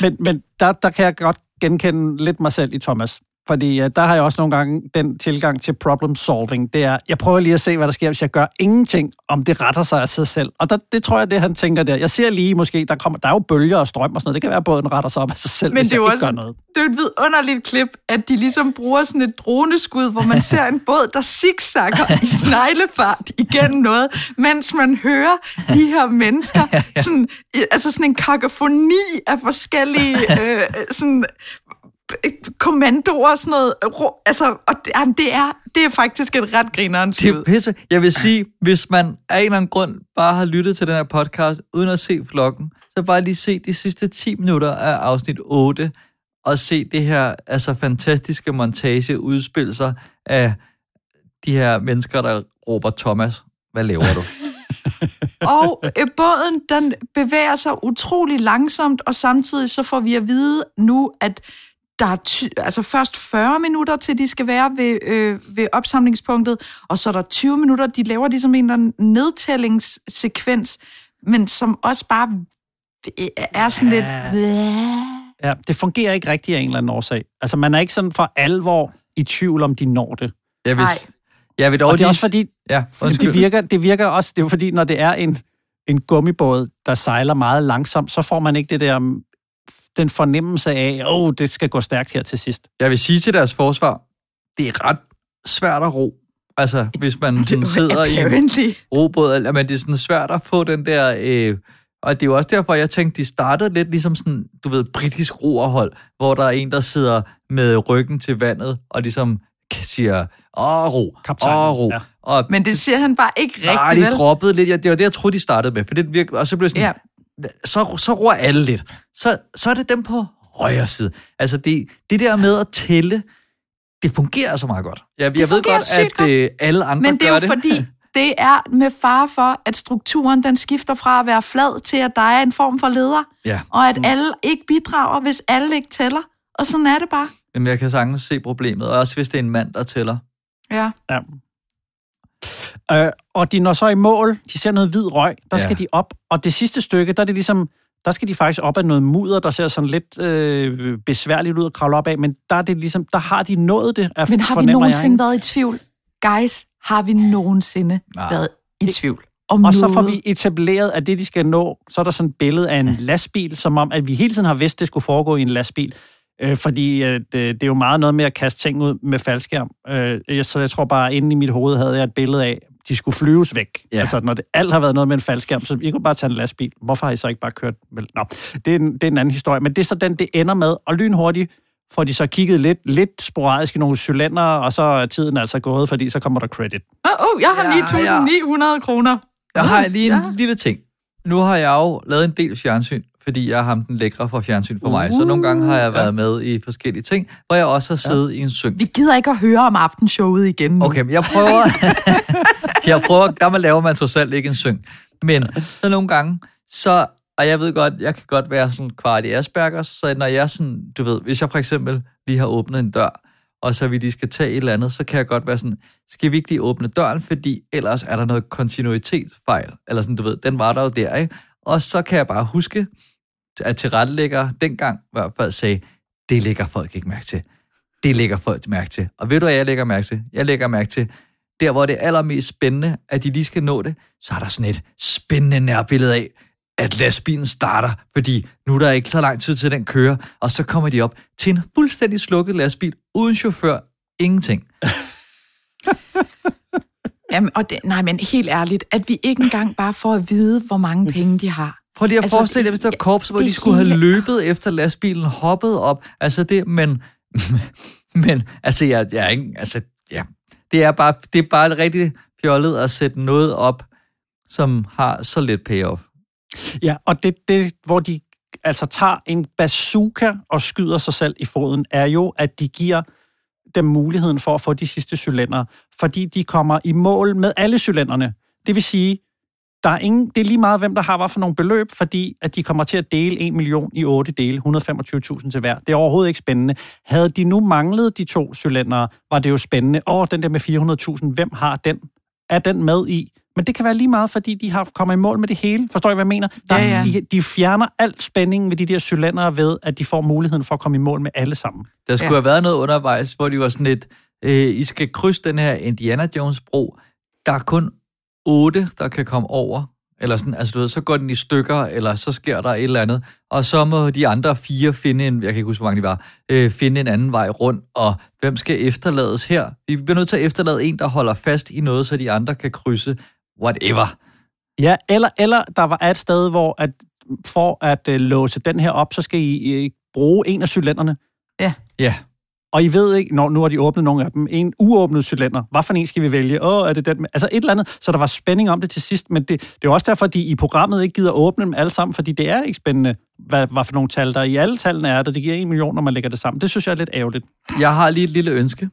[SPEAKER 5] Men, men der, der kan jeg godt genkende lidt mig selv i Thomas. Fordi uh, der har jeg også nogle gange den tilgang til problem solving. Det er, jeg prøver lige at se, hvad der sker, hvis jeg gør ingenting, om det retter sig af sig selv. Og der, det tror jeg, det han tænker der. Jeg ser lige måske, der, kommer, der er jo bølger og strøm og sådan noget. Det kan være, at båden retter sig op af sig selv,
[SPEAKER 6] Men
[SPEAKER 5] hvis
[SPEAKER 6] det er
[SPEAKER 5] jeg
[SPEAKER 6] jo
[SPEAKER 5] ikke
[SPEAKER 6] også
[SPEAKER 5] gør noget.
[SPEAKER 6] det er et vidunderligt klip, at de ligesom bruger sådan et droneskud, hvor man ser en båd, der zigzagger i sneglefart igennem noget, mens man hører de her mennesker, sådan, altså sådan en kakafoni af forskellige øh, sådan, kommandoer og sådan noget. Altså, og det, jamen, det, er, det er faktisk et ret grinerens
[SPEAKER 7] Det er pisse. Jeg vil sige, hvis man af en eller anden grund bare har lyttet til den her podcast, uden at se vloggen, så bare lige se de sidste 10 minutter af afsnit 8, og se det her altså fantastiske montage udspille sig af de her mennesker, der råber, Thomas, hvad laver du?
[SPEAKER 6] Og øh, båden, den bevæger sig utrolig langsomt, og samtidig så får vi at vide nu, at der er ty- altså først 40 minutter til, de skal være ved, øh, ved opsamlingspunktet, og så er der 20 minutter, de laver ligesom en eller anden nedtællingssekvens, men som også bare øh, er sådan lidt...
[SPEAKER 5] Ja, det fungerer ikke rigtigt af en eller anden årsag. Altså, man er ikke sådan for alvor i tvivl, om de når det.
[SPEAKER 7] Jeg vil, jeg vil dog
[SPEAKER 5] og det er også fordi,
[SPEAKER 7] Ja,
[SPEAKER 5] det, virker, det virker også, det er jo fordi, når det er en, en gummibåd, der sejler meget langsomt, så får man ikke det der, den fornemmelse af, åh, oh, det skal gå stærkt her til sidst.
[SPEAKER 7] Jeg vil sige til deres forsvar, det er ret svært at ro. Altså, hvis man sådan sidder i
[SPEAKER 6] apparently.
[SPEAKER 7] en robåd, eller- men det er sådan svært at få den der... Øh, og det er jo også derfor, jeg tænkte, de startede lidt ligesom sådan, du ved, britisk roerhold, hvor der er en, der sidder med ryggen til vandet, og ligesom siger, åh, ro, åh, ro.
[SPEAKER 5] ja.
[SPEAKER 7] Og,
[SPEAKER 6] Men det siger han bare ikke rigtigt,
[SPEAKER 7] Nej, de
[SPEAKER 6] vel?
[SPEAKER 7] droppede lidt. Ja, det var det, jeg troede, de startede med. For det virkede, og så blev det sådan, ja. Så, så roer alle lidt. Så, så er det dem på højre side. Altså, det, det der med at tælle, det fungerer så meget godt. Jeg, jeg ved godt, at øh, alle andre
[SPEAKER 6] Men det er jo
[SPEAKER 7] det.
[SPEAKER 6] fordi, det er med fare for, at strukturen den skifter fra at være flad til, at der er en form for leder,
[SPEAKER 7] Ja.
[SPEAKER 6] og at alle ikke bidrager, hvis alle ikke tæller. Og sådan er det bare.
[SPEAKER 7] Men jeg kan sagtens se problemet, og også hvis det er en mand, der tæller.
[SPEAKER 6] Ja.
[SPEAKER 5] ja. Øh, og de når så i mål, de ser noget hvid røg, der
[SPEAKER 7] Ja.
[SPEAKER 5] skal de op, og det sidste stykke, der er det ligesom, der skal de faktisk op af noget mudder, der ser sådan lidt øh, besværligt ud at kravle op af, men der er det ligesom, der har de nået det,
[SPEAKER 6] Men har vi
[SPEAKER 5] jeg,
[SPEAKER 6] nogensinde
[SPEAKER 5] ikke?
[SPEAKER 6] været i tvivl? Guys, har vi nogensinde
[SPEAKER 5] Nej.
[SPEAKER 6] været i tvivl om
[SPEAKER 5] og så
[SPEAKER 6] noget?
[SPEAKER 5] får vi etableret, at det, de skal nå, så er der sådan et billede af en lastbil, som om, at vi hele tiden har vidst, det skulle foregå i en lastbil. Øh, fordi øh, det, det er jo meget noget med at kaste ting ud med faldskærm. Øh, jeg- så jeg tror bare, inde i mit hoved havde jeg et billede af, at de skulle flyves væk.
[SPEAKER 7] Ja.
[SPEAKER 5] Ja. Altså, når det alt har været noget med en faldskærm, så I kunne bare tage en lastbil. Hvorfor har I så ikke bare kørt? Vel, nå, det er, en, det er en anden historie. Men det er så den, det ender med, og lynhurtigt får de så kigget lidt, lidt sporadisk i nogle cylinder, og så er tiden altså gået, fordi så kommer der credit.
[SPEAKER 6] Åh, oh, jeg har
[SPEAKER 7] Ja,
[SPEAKER 6] 9.900 kroner.
[SPEAKER 7] Jeg har lige en
[SPEAKER 6] Ja.
[SPEAKER 7] ja. lille ting. Nu har jeg jo lavet en del fjernsyn, fordi jeg er ham den lækre fra fjernsyn for mig. Så nogle gange har jeg været med i forskellige ting, hvor jeg også har siddet ja. i en syng.
[SPEAKER 6] Vi gider ikke at høre om aftenshowet igen nu.
[SPEAKER 7] Okay, men jeg prøver... jeg prøver... Der man laver man trods alt ikke en syng. Men så nogle gange, så... Og jeg ved godt, jeg kan godt være sådan kvart i Asperger, så når jeg sådan, du ved, hvis jeg for eksempel lige har åbnet en dør, og så vi lige skal tage et eller andet, så kan jeg godt være sådan, skal vi ikke lige åbne døren, fordi ellers er der noget kontinuitetsfejl, eller sådan, du ved, den var der jo der, ikke? Og så kan jeg bare huske, at tilrettelægger dengang i hvert fald sagde, det lægger folk ikke mærke til. Det lægger folk mærke til. Og ved du, hvad jeg lægger mærke til? Jeg lægger mærke til, der hvor det er allermest spændende, at de lige skal nå det, så er der sådan et spændende nærbillede af, at lastbilen starter, fordi nu er der ikke så lang tid til den kører, og så kommer de op til en fuldstændig slukket lastbil, uden chauffør, ingenting.
[SPEAKER 6] Jamen, og det, nej, men helt ærligt, at vi ikke engang bare får at vide, hvor mange penge de har.
[SPEAKER 7] Prøv lige at altså, forestille jer, hvis der var korps, hvor de skulle have
[SPEAKER 6] hele-
[SPEAKER 7] løbet efter lastbilen, hoppet op. Altså det, men, men altså, jeg, jeg er ikke, altså, ja, det er bare, det er bare rigtig fjollet at sætte noget op, som har så lidt payoff.
[SPEAKER 5] Ja, og det, det, hvor de altså tager en bazooka og skyder sig selv i foden, er jo, at de giver dem muligheden for at få de sidste cylinder, fordi de kommer i mål med alle cylinderne. Det vil sige, der er ingen, det er lige meget, hvem der har hvad for nogle beløb, fordi at de kommer til at dele 1 million i 8 dele, 125.000 til hver. Det er overhovedet ikke spændende. Havde de nu manglet de to cylindere, var det jo spændende. Åh, den der med 400.000, hvem har den? Er den med i? Men det kan være lige meget, fordi de har kommet i mål med det hele. Forstår I, hvad jeg mener? Der,
[SPEAKER 6] Ja, ja.
[SPEAKER 5] De, de fjerner alt spændingen ved de der cylindere ved, at de får muligheden for at komme i mål med alle sammen.
[SPEAKER 7] Der skulle ja. have været noget undervejs, hvor de var sådan lidt, øh, I skal krydse den her Indiana Jones bro. Der er kun otte, der kan komme over. Eller sådan, altså du ved, så går den i stykker, eller så sker der et eller andet. Og så må de andre fire finde en, jeg kan ikke huske, hvor mange de var, øh, finde en anden vej rundt. Og hvem skal efterlades her? Vi bliver nødt til at efterlade en, der holder fast i noget, så de andre kan krydse. Whatever.
[SPEAKER 5] Ja, eller, eller der var et sted, hvor at for at øh, låse den her op, så skal I øh, bruge en af cylinderne.
[SPEAKER 6] Ja.
[SPEAKER 7] Ja.
[SPEAKER 5] Og I ved ikke, når nu har de åbnet nogle af dem, en uåbnet cylinder. Hvad for en skal vi vælge? Åh, er det den? Altså et eller andet. Så der var spænding om det til sidst, men det, det er også derfor, at de i programmet ikke gider åbne dem alle sammen, fordi det er ikke spændende, hvad, hvad for nogle tal der i alle tallene er der. Det giver en million, når man lægger det sammen. Det synes jeg er lidt ærgerligt.
[SPEAKER 7] Jeg har lige et lille ønske.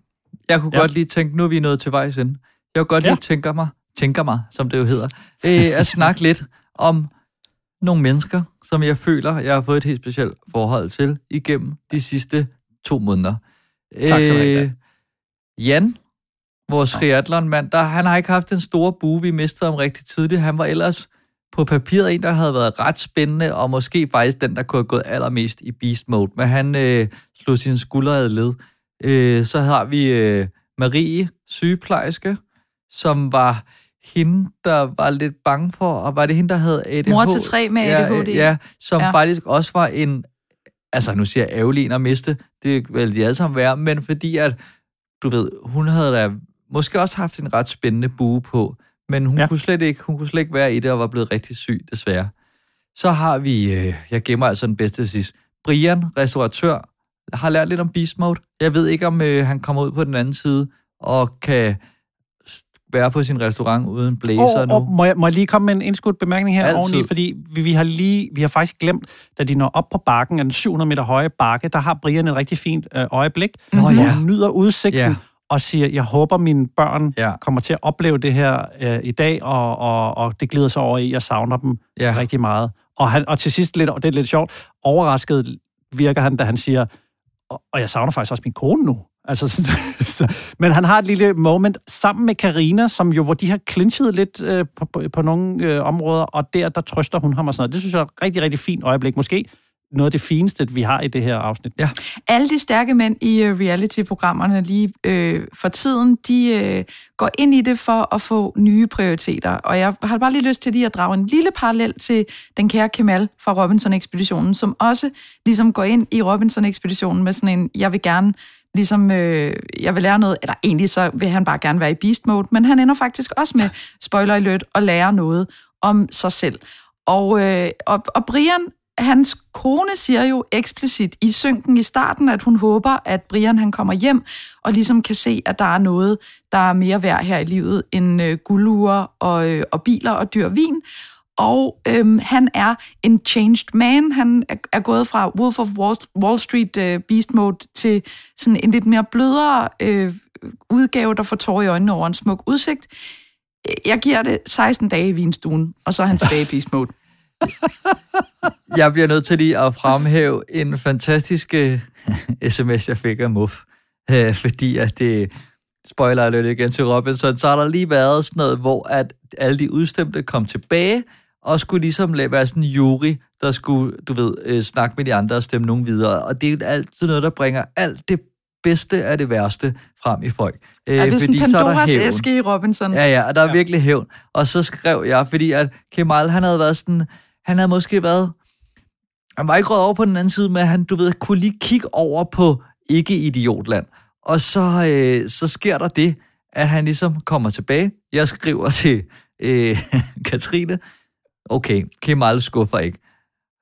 [SPEAKER 7] Jeg kunne
[SPEAKER 5] Ja.
[SPEAKER 7] ja. godt lige tænke, nu er vi nået til vejs ende. Jeg kunne godt
[SPEAKER 5] Ja.
[SPEAKER 7] lige tænke mig, tænker mig, som det jo hedder, øh, at snakke lidt om nogle mennesker, som jeg føler, jeg har fået et helt specielt forhold til igennem de sidste to måneder.
[SPEAKER 5] Tak skal du have,
[SPEAKER 7] Øh, Jan, vores triathlon-mand, der, han har ikke haft den store bue, vi mistede ham rigtig tidligt. Han var ellers på papiret en, der havde været ret spændende, og måske faktisk den, der kunne have gået allermest i beast mode. Men han øh, slog sine skuldre ad led. Øh, så har vi øh, Marie, sygeplejerske, som var hende, der var lidt bange for, og var det hende, der havde ADHD?
[SPEAKER 6] Mor til tre med
[SPEAKER 7] Ja,
[SPEAKER 6] ADHD.
[SPEAKER 7] øh, Ja, som
[SPEAKER 6] Ja.
[SPEAKER 7] ja. faktisk også var en, altså nu siger jeg ærgerlig at miste, det vil de alle sammen være, men fordi at, du ved, hun havde da måske også haft en ret spændende bue på, men hun,
[SPEAKER 5] Ja.
[SPEAKER 7] kunne slet ikke, hun kunne slet ikke være i det, og var blevet rigtig syg, desværre. Så har vi, øh, jeg gemmer altså den bedste til sidst, Brian, restauratør, har lært lidt om beast mode. Jeg ved ikke, om øh, han kommer ud på den anden side, og kan være på sin restaurant uden blazer
[SPEAKER 5] Og,
[SPEAKER 7] nu.
[SPEAKER 5] og må, jeg, må jeg lige komme med en indskudt bemærkning her
[SPEAKER 7] Altid.
[SPEAKER 5] oveni, fordi vi, vi har lige, vi har faktisk glemt, da de når op på bakken, den 700 meter høje bakke, der har Brian et rigtig fint øh, øjeblik,
[SPEAKER 7] Nå
[SPEAKER 5] hvor
[SPEAKER 7] ja.
[SPEAKER 5] nyder udsigten
[SPEAKER 7] Ja.
[SPEAKER 5] og siger, jeg håber mine børn
[SPEAKER 7] Ja.
[SPEAKER 5] kommer til at opleve det her øh, i dag, og, og, og det glider så over i, jeg savner dem
[SPEAKER 7] Ja.
[SPEAKER 5] rigtig meget. Og, han, og til sidst, lidt, og det er lidt sjovt, overrasket virker han, da han siger, og, og jeg savner faktisk også min kone nu. Altså, sådan, så, men han har et lille moment sammen med Karina, som jo, hvor de har clinchet lidt øh, på, på, på nogle øh, områder, og der, der trøster hun ham og sådan noget. Det synes jeg er et rigtig, rigtig fint øjeblik. Måske noget af det fineste, vi har i det her afsnit.
[SPEAKER 7] Ja.
[SPEAKER 6] Alle de stærke mænd i øh, reality-programmerne lige øh, for tiden, de øh, går ind i det for at få nye prioriteter. Og jeg har bare lige lyst til lige at drage en lille parallel til den kære Kemal fra Robinson-ekspeditionen, som også ligesom går ind i Robinson-ekspeditionen med sådan en, jeg vil gerne ligesom, øh, jeg vil lære noget, eller egentlig så vil han bare gerne være i beast mode, men han ender faktisk også med, spoiler alert, at lære noget om sig selv. Og, øh, og, og Brian hans kone siger jo eksplicit i synken i starten, at hun håber, at Brian han kommer hjem og ligesom kan se, at der er noget, der er mere værd her i livet end øh, guldure og, øh, og biler og dyr vin. Og øhm, han er en changed man. Han er, er gået fra Wolf of Wall, Wall Street øh, Beast Mode til sådan en lidt mere blødere øh, udgave, der får tår i øjnene over en smuk udsigt. Jeg giver det 16 dage i vinstuen, og så er han tilbage i Beast Mode.
[SPEAKER 7] Jeg bliver nødt til lige at fremhæve en fantastisk øh, sms, jeg fik af Muff. Øh, fordi at det, spoiler alert igen til Robinson, så har der lige været sådan noget, hvor at alle de udstemte kom tilbage, og skulle ligesom lade- være sådan en jury, der skulle, du ved, øh, snakke med de andre og stemme nogen videre. Og det er altid noget, der bringer alt det bedste af det værste frem i folk. Øh,
[SPEAKER 6] Er det sådan
[SPEAKER 7] fordi så er
[SPEAKER 6] Pandoras æske i Robinson?
[SPEAKER 7] Ja, ja, og der er ja. virkelig hævn. Og så skrev jeg, fordi at Kemal, han havde været sådan, han havde måske været, han var ikke røget over på den anden side, men han, du ved, kunne lige kigge over på ikke-idiotland. Og så, øh, så sker der det, at han ligesom kommer tilbage. Jeg skriver til øh, Katrine, okay, Kemal skuffer ikke.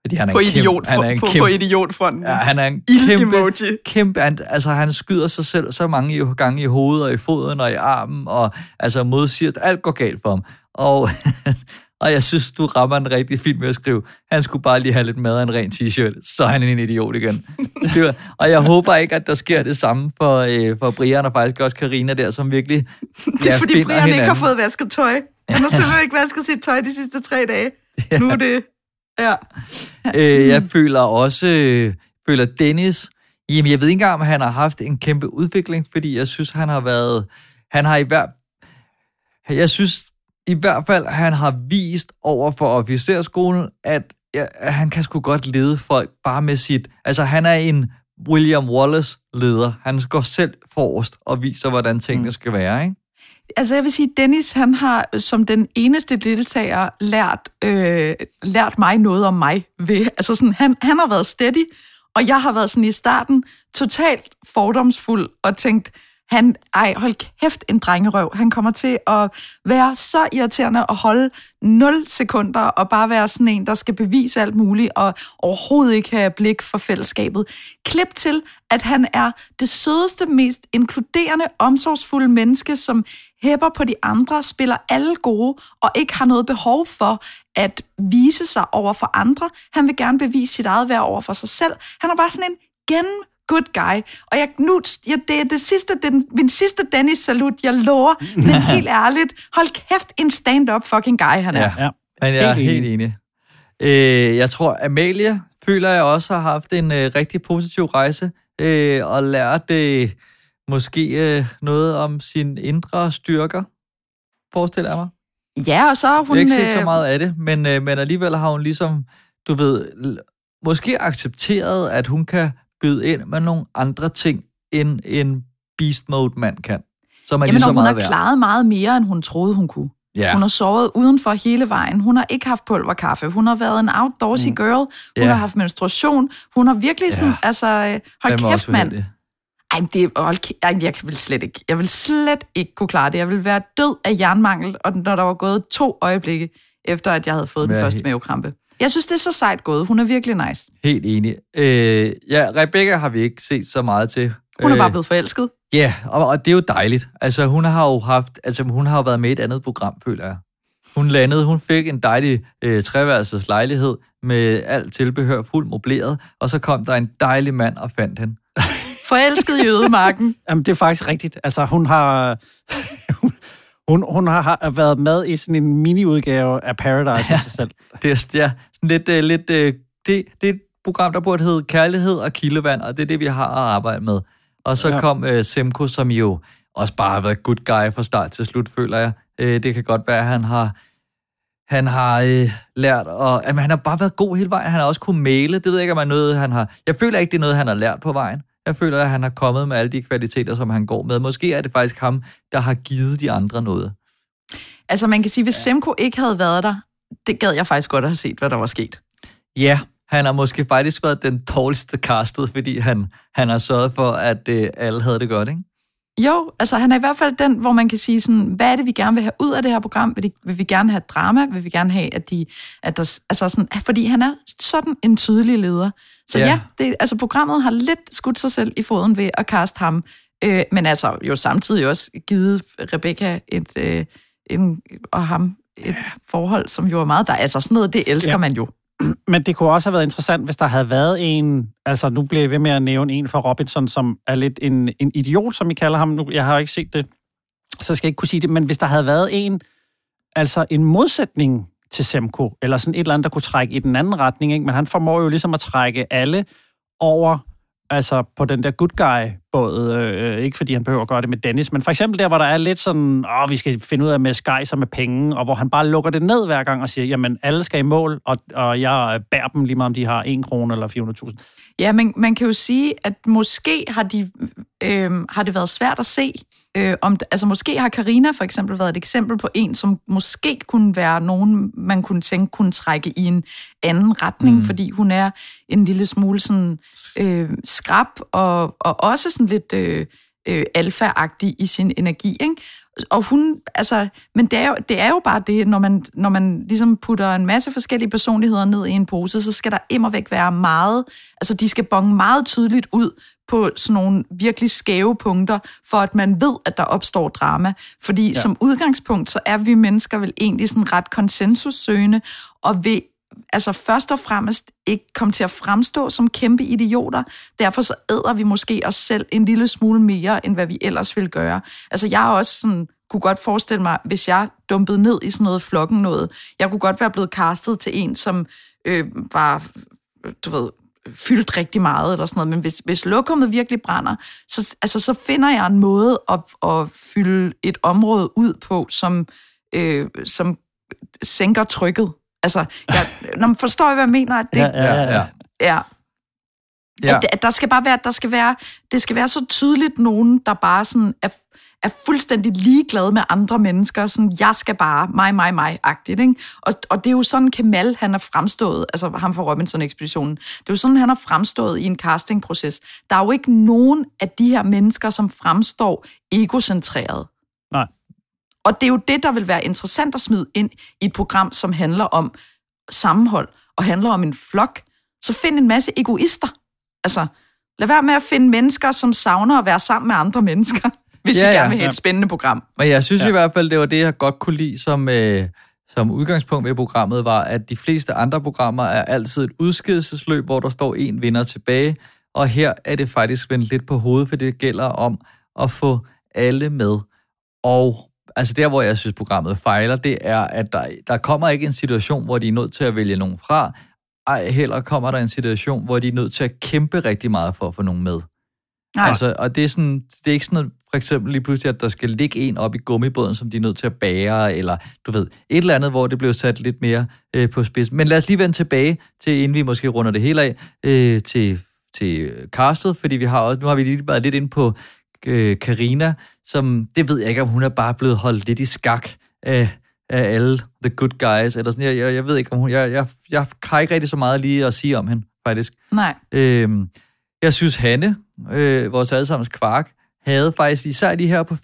[SPEAKER 7] Fordi han er
[SPEAKER 6] På
[SPEAKER 7] en kæmpe,
[SPEAKER 6] idiot-
[SPEAKER 7] han er en
[SPEAKER 6] på-
[SPEAKER 7] kæmpe,
[SPEAKER 6] på idiotfronten.
[SPEAKER 7] Ja, han er en kæmpe, kæmpe han, altså han skyder sig selv så mange gange i hovedet og i foden og i armen, og altså modsiger, at alt går galt for ham. Og, og jeg synes, du rammer en rigtig fint med at skrive, han skulle bare lige have lidt mad og en ren t-shirt, så er han en idiot igen. Var, og jeg håber ikke, at der sker det samme for, øh, for Brian og faktisk også Karina der, som virkelig
[SPEAKER 6] Det er fordi Brian ikke har fået vasket tøj. Han har simpelthen ikke vasket sit tøj de sidste tre dage. Ja. Nu er det... Ja.
[SPEAKER 7] øh, jeg føler også, øh, føler Dennis, jamen jeg ved ikke engang, om han har haft en kæmpe udvikling, fordi jeg synes, han har været, han har i hvert, jeg synes i hvert fald, han har vist over for officerskolen, at, at han kan sgu godt lede folk bare med sit, altså han er en William Wallace leder. Han går selv forrest og viser, hvordan tingene skal være, ikke?
[SPEAKER 6] Altså jeg vil sige, Dennis han har som den eneste deltager lært, øh, lært mig noget om mig. Ved, altså sådan, han, han har været steady, og jeg har været sådan i starten totalt fordomsfuld og tænkt, han, ej, hold kæft, en drengerøv. Han kommer til at være så irriterende og holde 0 sekunder og bare være sådan en, der skal bevise alt muligt og overhovedet ikke have blik for fællesskabet. Klip til, at han er det sødeste, mest inkluderende, omsorgsfulde menneske, som hæpper på de andre, spiller alle gode og ikke har noget behov for at vise sig over for andre. Han vil gerne bevise sit eget værd over for sig selv. Han er bare sådan en gennem good guy. Og jeg, nu, jeg, det er det sidste, den, min sidste Dennis-salut, jeg lover. Men helt ærligt, hold kæft, en stand-up fucking guy, han er.
[SPEAKER 7] Ja, ja. men jeg er
[SPEAKER 6] Helt
[SPEAKER 7] helt enig. Øh, jeg tror, Amalie føler jeg også har haft en øh, rigtig positiv rejse øh, og lært øh, måske øh, noget om sine indre styrker, forestiller jeg mig.
[SPEAKER 6] Ja, og så har
[SPEAKER 7] Hun, jeg har ikke set så
[SPEAKER 6] øh,
[SPEAKER 7] meget af det, men, øh, men alligevel har hun ligesom, du ved, måske accepteret, at hun kan byde ind med nogle andre ting, end en beast mode mand kan. Som er
[SPEAKER 6] Jamen,
[SPEAKER 7] lige så
[SPEAKER 6] hun
[SPEAKER 7] meget
[SPEAKER 6] har
[SPEAKER 7] værd.
[SPEAKER 6] klaret meget mere, end hun troede, hun kunne.
[SPEAKER 7] Ja.
[SPEAKER 6] Hun har sovet udenfor hele vejen. Hun har ikke haft pulverkaffe. Hun har været en outdoorsy
[SPEAKER 7] Mm.
[SPEAKER 6] girl. Hun
[SPEAKER 7] Ja.
[SPEAKER 6] har haft menstruation. Hun har virkelig sådan, altså, øh, hold kæft, mand. Ej, det, er- hold, ej, jeg vil slet ikke. Jeg vil slet ikke kunne klare det. Jeg vil være død af jernmangel, og når der var gået to øjeblikke, efter at jeg havde fået den første
[SPEAKER 7] helt-
[SPEAKER 6] mavekrampe. Jeg synes, det er så sejt gået. Hun er virkelig nice.
[SPEAKER 7] Helt enig. Øh, ja, Rebecca har vi ikke set så meget til.
[SPEAKER 6] Hun er
[SPEAKER 7] Øh,
[SPEAKER 6] bare blevet forelsket.
[SPEAKER 7] Ja, og, og det er jo dejligt. Altså, hun har jo haft, altså, hun har jo været med i et andet program, føler jeg. Hun landede, hun fik en dejlig øh, treværelses lejlighed med alt tilbehør fuldt mobleret, og så kom der en dejlig mand og fandt hende.
[SPEAKER 6] Forelsket i ødemarken.
[SPEAKER 5] Jamen, det er faktisk rigtigt. Altså, hun har... Hun, hun har, har været med i sådan en mini-udgave af Paradise ja. sig selv.
[SPEAKER 7] Det er ja, sådan lidt, øh, lidt øh, det, det er et program, der burde hedde Kærlighed og Kildevand, og det er det, vi har at arbejde med. Og så
[SPEAKER 5] Ja.
[SPEAKER 7] kom øh, Semko, som jo også bare har været good guy fra start til slut, føler jeg. Øh, det kan godt være, at han har, han har øh, lært, og jamen, han har bare været god hele vejen. Han har også kunnet male. Det ved jeg ikke, om er noget, han har... Jeg føler ikke, det er noget, han har lært på vejen. Jeg føler, at han har kommet med alle de kvaliteter, som han går med. Måske er det faktisk ham, der har givet de andre noget.
[SPEAKER 6] Altså, man kan sige, hvis Semko ikke havde været der, det gad jeg faktisk godt at have set, hvad der var sket.
[SPEAKER 7] Ja, han har måske faktisk været den dårligste castet, fordi han, han har sørget for, at øh, alle havde det godt, ikke?
[SPEAKER 6] Jo, altså han er i hvert fald den, hvor man kan sige sådan, hvad er det, vi gerne vil have ud af det her program? Vil, de, vil vi gerne have drama? Vil vi gerne have, at de... At der, altså sådan, fordi han er sådan en tydelig leder. Så
[SPEAKER 7] Ja.
[SPEAKER 6] ja, ja det, altså programmet har lidt skudt sig selv i foden ved at kaste ham. Øh, men altså jo samtidig også givet Rebecca et, øh, en, og ham et forhold, som jo er meget der. Altså sådan noget, det elsker
[SPEAKER 5] Ja.
[SPEAKER 6] ja. man jo.
[SPEAKER 5] Men det kunne også have været interessant, hvis der havde været en... Altså, nu bliver jeg ved med at nævne en fra Robinson, som er lidt en, en idiot, som I kalder ham. Nu, jeg har ikke set det, så jeg skal ikke kunne sige det. Men hvis der havde været en, altså en modsætning til Semko, eller sådan et eller andet, der kunne trække i den anden retning, ikke? men han formår jo ligesom at trække alle over altså på den der good guy-båd. Øh, ikke fordi han behøver at gøre det med Dennis, men for eksempel der, hvor der er lidt sådan, åh, vi skal finde ud af med skejser med penge, og hvor han bare lukker det ned hver gang og siger, jamen, alle skal i mål, og, og jeg øh, bærer dem lige meget, om de har 1 krone eller 400.000.
[SPEAKER 6] Ja, men man kan jo sige, at måske har, de, øh, har det været svært at se. Øh, om, altså måske har Karina for eksempel været et eksempel på en, som måske kunne være nogen, man kunne tænke kunne trække i en anden retning,
[SPEAKER 17] Mm.
[SPEAKER 6] fordi hun er en lille smule sådan øh, skrab og, og også sådan lidt øh, øh, alfa-agtig i sin energi, ikke? Og hun, altså, men det er, jo, det er jo bare det, når man, når man ligesom putter en masse forskellige personligheder ned i en pose, så skal der væk være meget, altså de skal bonge meget tydeligt ud på sådan nogle virkelig skæve punkter, for at man ved, at der opstår drama. Fordi
[SPEAKER 17] Ja.
[SPEAKER 6] som udgangspunkt, så er vi mennesker vel egentlig sådan ret konsensussøgende, og vil altså først og fremmest ikke komme til at fremstå som kæmpe idioter. Derfor så æder vi måske os selv en lille smule mere, end hvad vi ellers ville gøre. Altså jeg er også sådan, kunne godt forestille mig, hvis jeg dumpede ned i sådan noget flokken noget, jeg kunne godt være blevet castet til en, som øh, var, du ved, fyldt rigtig meget eller sådan noget, men hvis, hvis lokummet virkelig brænder, så, altså, så finder jeg en måde at, at fylde et område ud på, som, øh, som sænker trykket. Altså, jeg, når man forstår, hvad jeg mener, at det,
[SPEAKER 5] Ja, ja, ja, ja.
[SPEAKER 6] ja.
[SPEAKER 7] Ja.
[SPEAKER 6] At, at der skal bare være, der skal være, det skal være så tydeligt nogen, der bare sådan er, er fuldstændig ligeglade med andre mennesker, sådan, jeg skal bare, mig, mig, mig-agtigt, ikke? Og, og det er jo sådan, Kemal, han er fremstået, altså ham fra Robinson-ekspeditionen, det er jo sådan, han har fremstået i en castingproces. Der er jo ikke nogen af de her mennesker, som fremstår egocentreret.
[SPEAKER 5] Nej.
[SPEAKER 6] Og det er jo det, der vil være interessant at smide ind i et program, som handler om sammenhold og handler om en flok. Så find en masse egoister. Altså, lad være med at finde mennesker, som savner at være sammen med andre mennesker, hvis
[SPEAKER 7] Ja,
[SPEAKER 6] I gerne vil have
[SPEAKER 7] Ja.
[SPEAKER 6] et spændende program.
[SPEAKER 7] Men jeg synes
[SPEAKER 6] Ja.
[SPEAKER 7] ja. i hvert fald, det var det, jeg godt kunne lide som, øh, som udgangspunkt ved programmet, var, at de fleste andre programmer er altid et udskidelsesløb, hvor der står en vinder tilbage, og her er det faktisk vendt lidt på hovedet, for det gælder om at få alle med. Og altså der, hvor jeg synes, programmet fejler, det er, at der, der kommer ikke en situation, hvor de er nødt til at vælge nogen fra, ej heller kommer der en situation, hvor de er nødt til at kæmpe rigtig meget for at få nogen med.
[SPEAKER 6] Nej.
[SPEAKER 7] Altså, og det er, sådan, det er ikke sådan noget, for eksempel lige pludselig, at der skal ligge en op i gummibåden, som de er nødt til at bære, eller du ved, et eller andet, hvor det blev sat lidt mere øh, på spids. Men lad os lige vende tilbage til, inden vi måske runder det hele af, øh, til, til castet, fordi vi har også, nu har vi lige været lidt ind på øh, Karina, som, det ved jeg ikke, om hun er bare blevet holdt lidt i skak af, af alle the good guys, eller sådan, jeg, jeg, jeg ved ikke, om hun, jeg, jeg, jeg har ikke rigtig så meget lige at sige om hende, faktisk.
[SPEAKER 6] Nej.
[SPEAKER 7] Øhm, jeg synes, Hanne, øh, vores allesammens kvark, havde faktisk især lige her på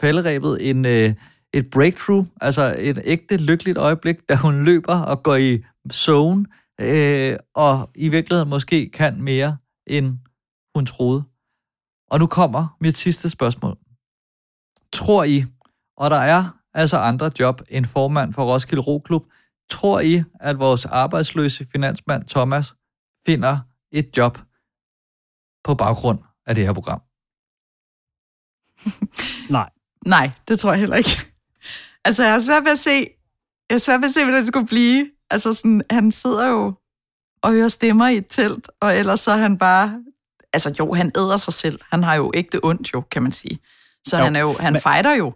[SPEAKER 7] falderæbet en, øh, et breakthrough, altså et ægte lykkeligt øjeblik, da hun løber og går i zone, øh, og i virkeligheden måske kan mere, end hun troede. Og nu kommer mit sidste spørgsmål. Tror I, og der er altså andre job end formand for Roskilde Roklub, tror I, at vores arbejdsløse finansmand Thomas finder et job på baggrund af det her program?
[SPEAKER 5] Nej.
[SPEAKER 6] Nej, det tror jeg heller ikke. Altså, jeg har svært ved at se, jeg har svært ved at se, hvad det skulle blive. Altså, sådan, han sidder jo og hører stemmer i et telt, og ellers så er han bare... Altså, jo, han æder sig selv. Han har jo ægte ondt, jo, kan man sige. Så
[SPEAKER 5] Jo,
[SPEAKER 6] jo, han, er jo, han
[SPEAKER 5] men-
[SPEAKER 6] fighter jo.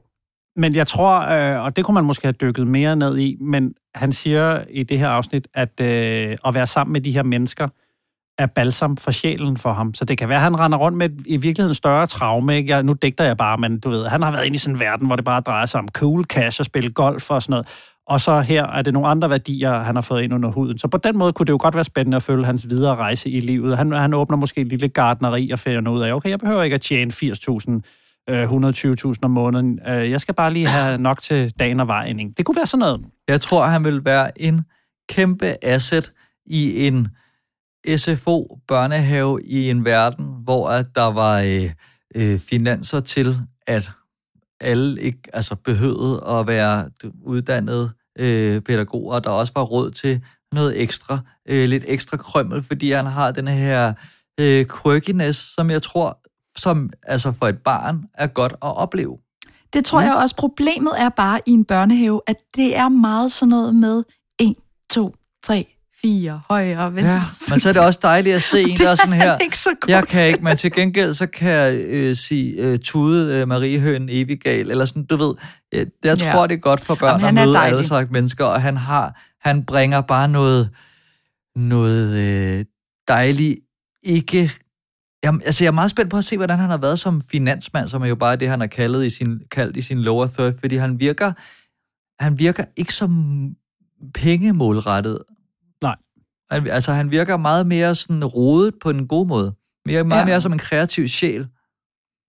[SPEAKER 5] Men jeg tror, øh, og det kunne man måske have dykket mere ned i, men han siger i det her afsnit, at øh, at være sammen med de her mennesker er balsam for sjælen for ham. Så det kan være, at han render rundt med et, i virkeligheden større traume. Ikke? Jeg, nu digter jeg bare, men du ved, han har været inde i sådan en verden, hvor det bare drejer sig om cool cash og spille golf og sådan noget. Og så her er det nogle andre værdier, han har fået ind under huden. Så på den måde kunne det jo godt være spændende at følge hans videre rejse i livet. Han, han åbner måske et lille gardneri og finder ud af, okay, jeg behøver ikke at tjene 80.000 øh, 120.000 om måneden. Øh, jeg skal bare lige have nok til dagen og vejen. Det kunne være sådan noget.
[SPEAKER 7] Jeg tror, han vil være en kæmpe asset i en SFO-børnehave i en verden, hvor at der var øh, øh, finanser til, at alle ikke altså, behøvede at være uddannede øh, pædagoger, og der også var råd til noget ekstra, øh, lidt ekstra krømmel, fordi han har den her øh, quirkiness, som jeg tror, som altså for et barn er godt at opleve.
[SPEAKER 6] Det tror jeg også. Problemet er bare i en børnehave, at det er meget sådan noget med 1, 2, 3, 4, højre, venstre.
[SPEAKER 7] Ja, men så er det også dejligt at se en, der er sådan her.
[SPEAKER 6] er ikke så god
[SPEAKER 7] jeg kan ikke, men til gengæld, så kan jeg øh, sige øh, Tude øh, Marie Høen Evigal, eller sådan, du ved. Jeg, jeg
[SPEAKER 6] Ja.
[SPEAKER 7] tror, det er godt for børn
[SPEAKER 6] Jamen,
[SPEAKER 7] at møde
[SPEAKER 6] dejlig.
[SPEAKER 7] alle slags mennesker, og han har, han bringer bare noget, noget øh, dejligt, ikke... Jamen, altså, jeg er meget spændt på at se, hvordan han har været som finansmand, som er jo bare det, han har kaldet i sin, kaldt i sin lower third, fordi han virker, han virker ikke som pengemålrettet. Altså, han virker meget mere sådan rodet på en god måde. Mere, meget
[SPEAKER 6] Ja.
[SPEAKER 7] mere som en kreativ sjæl.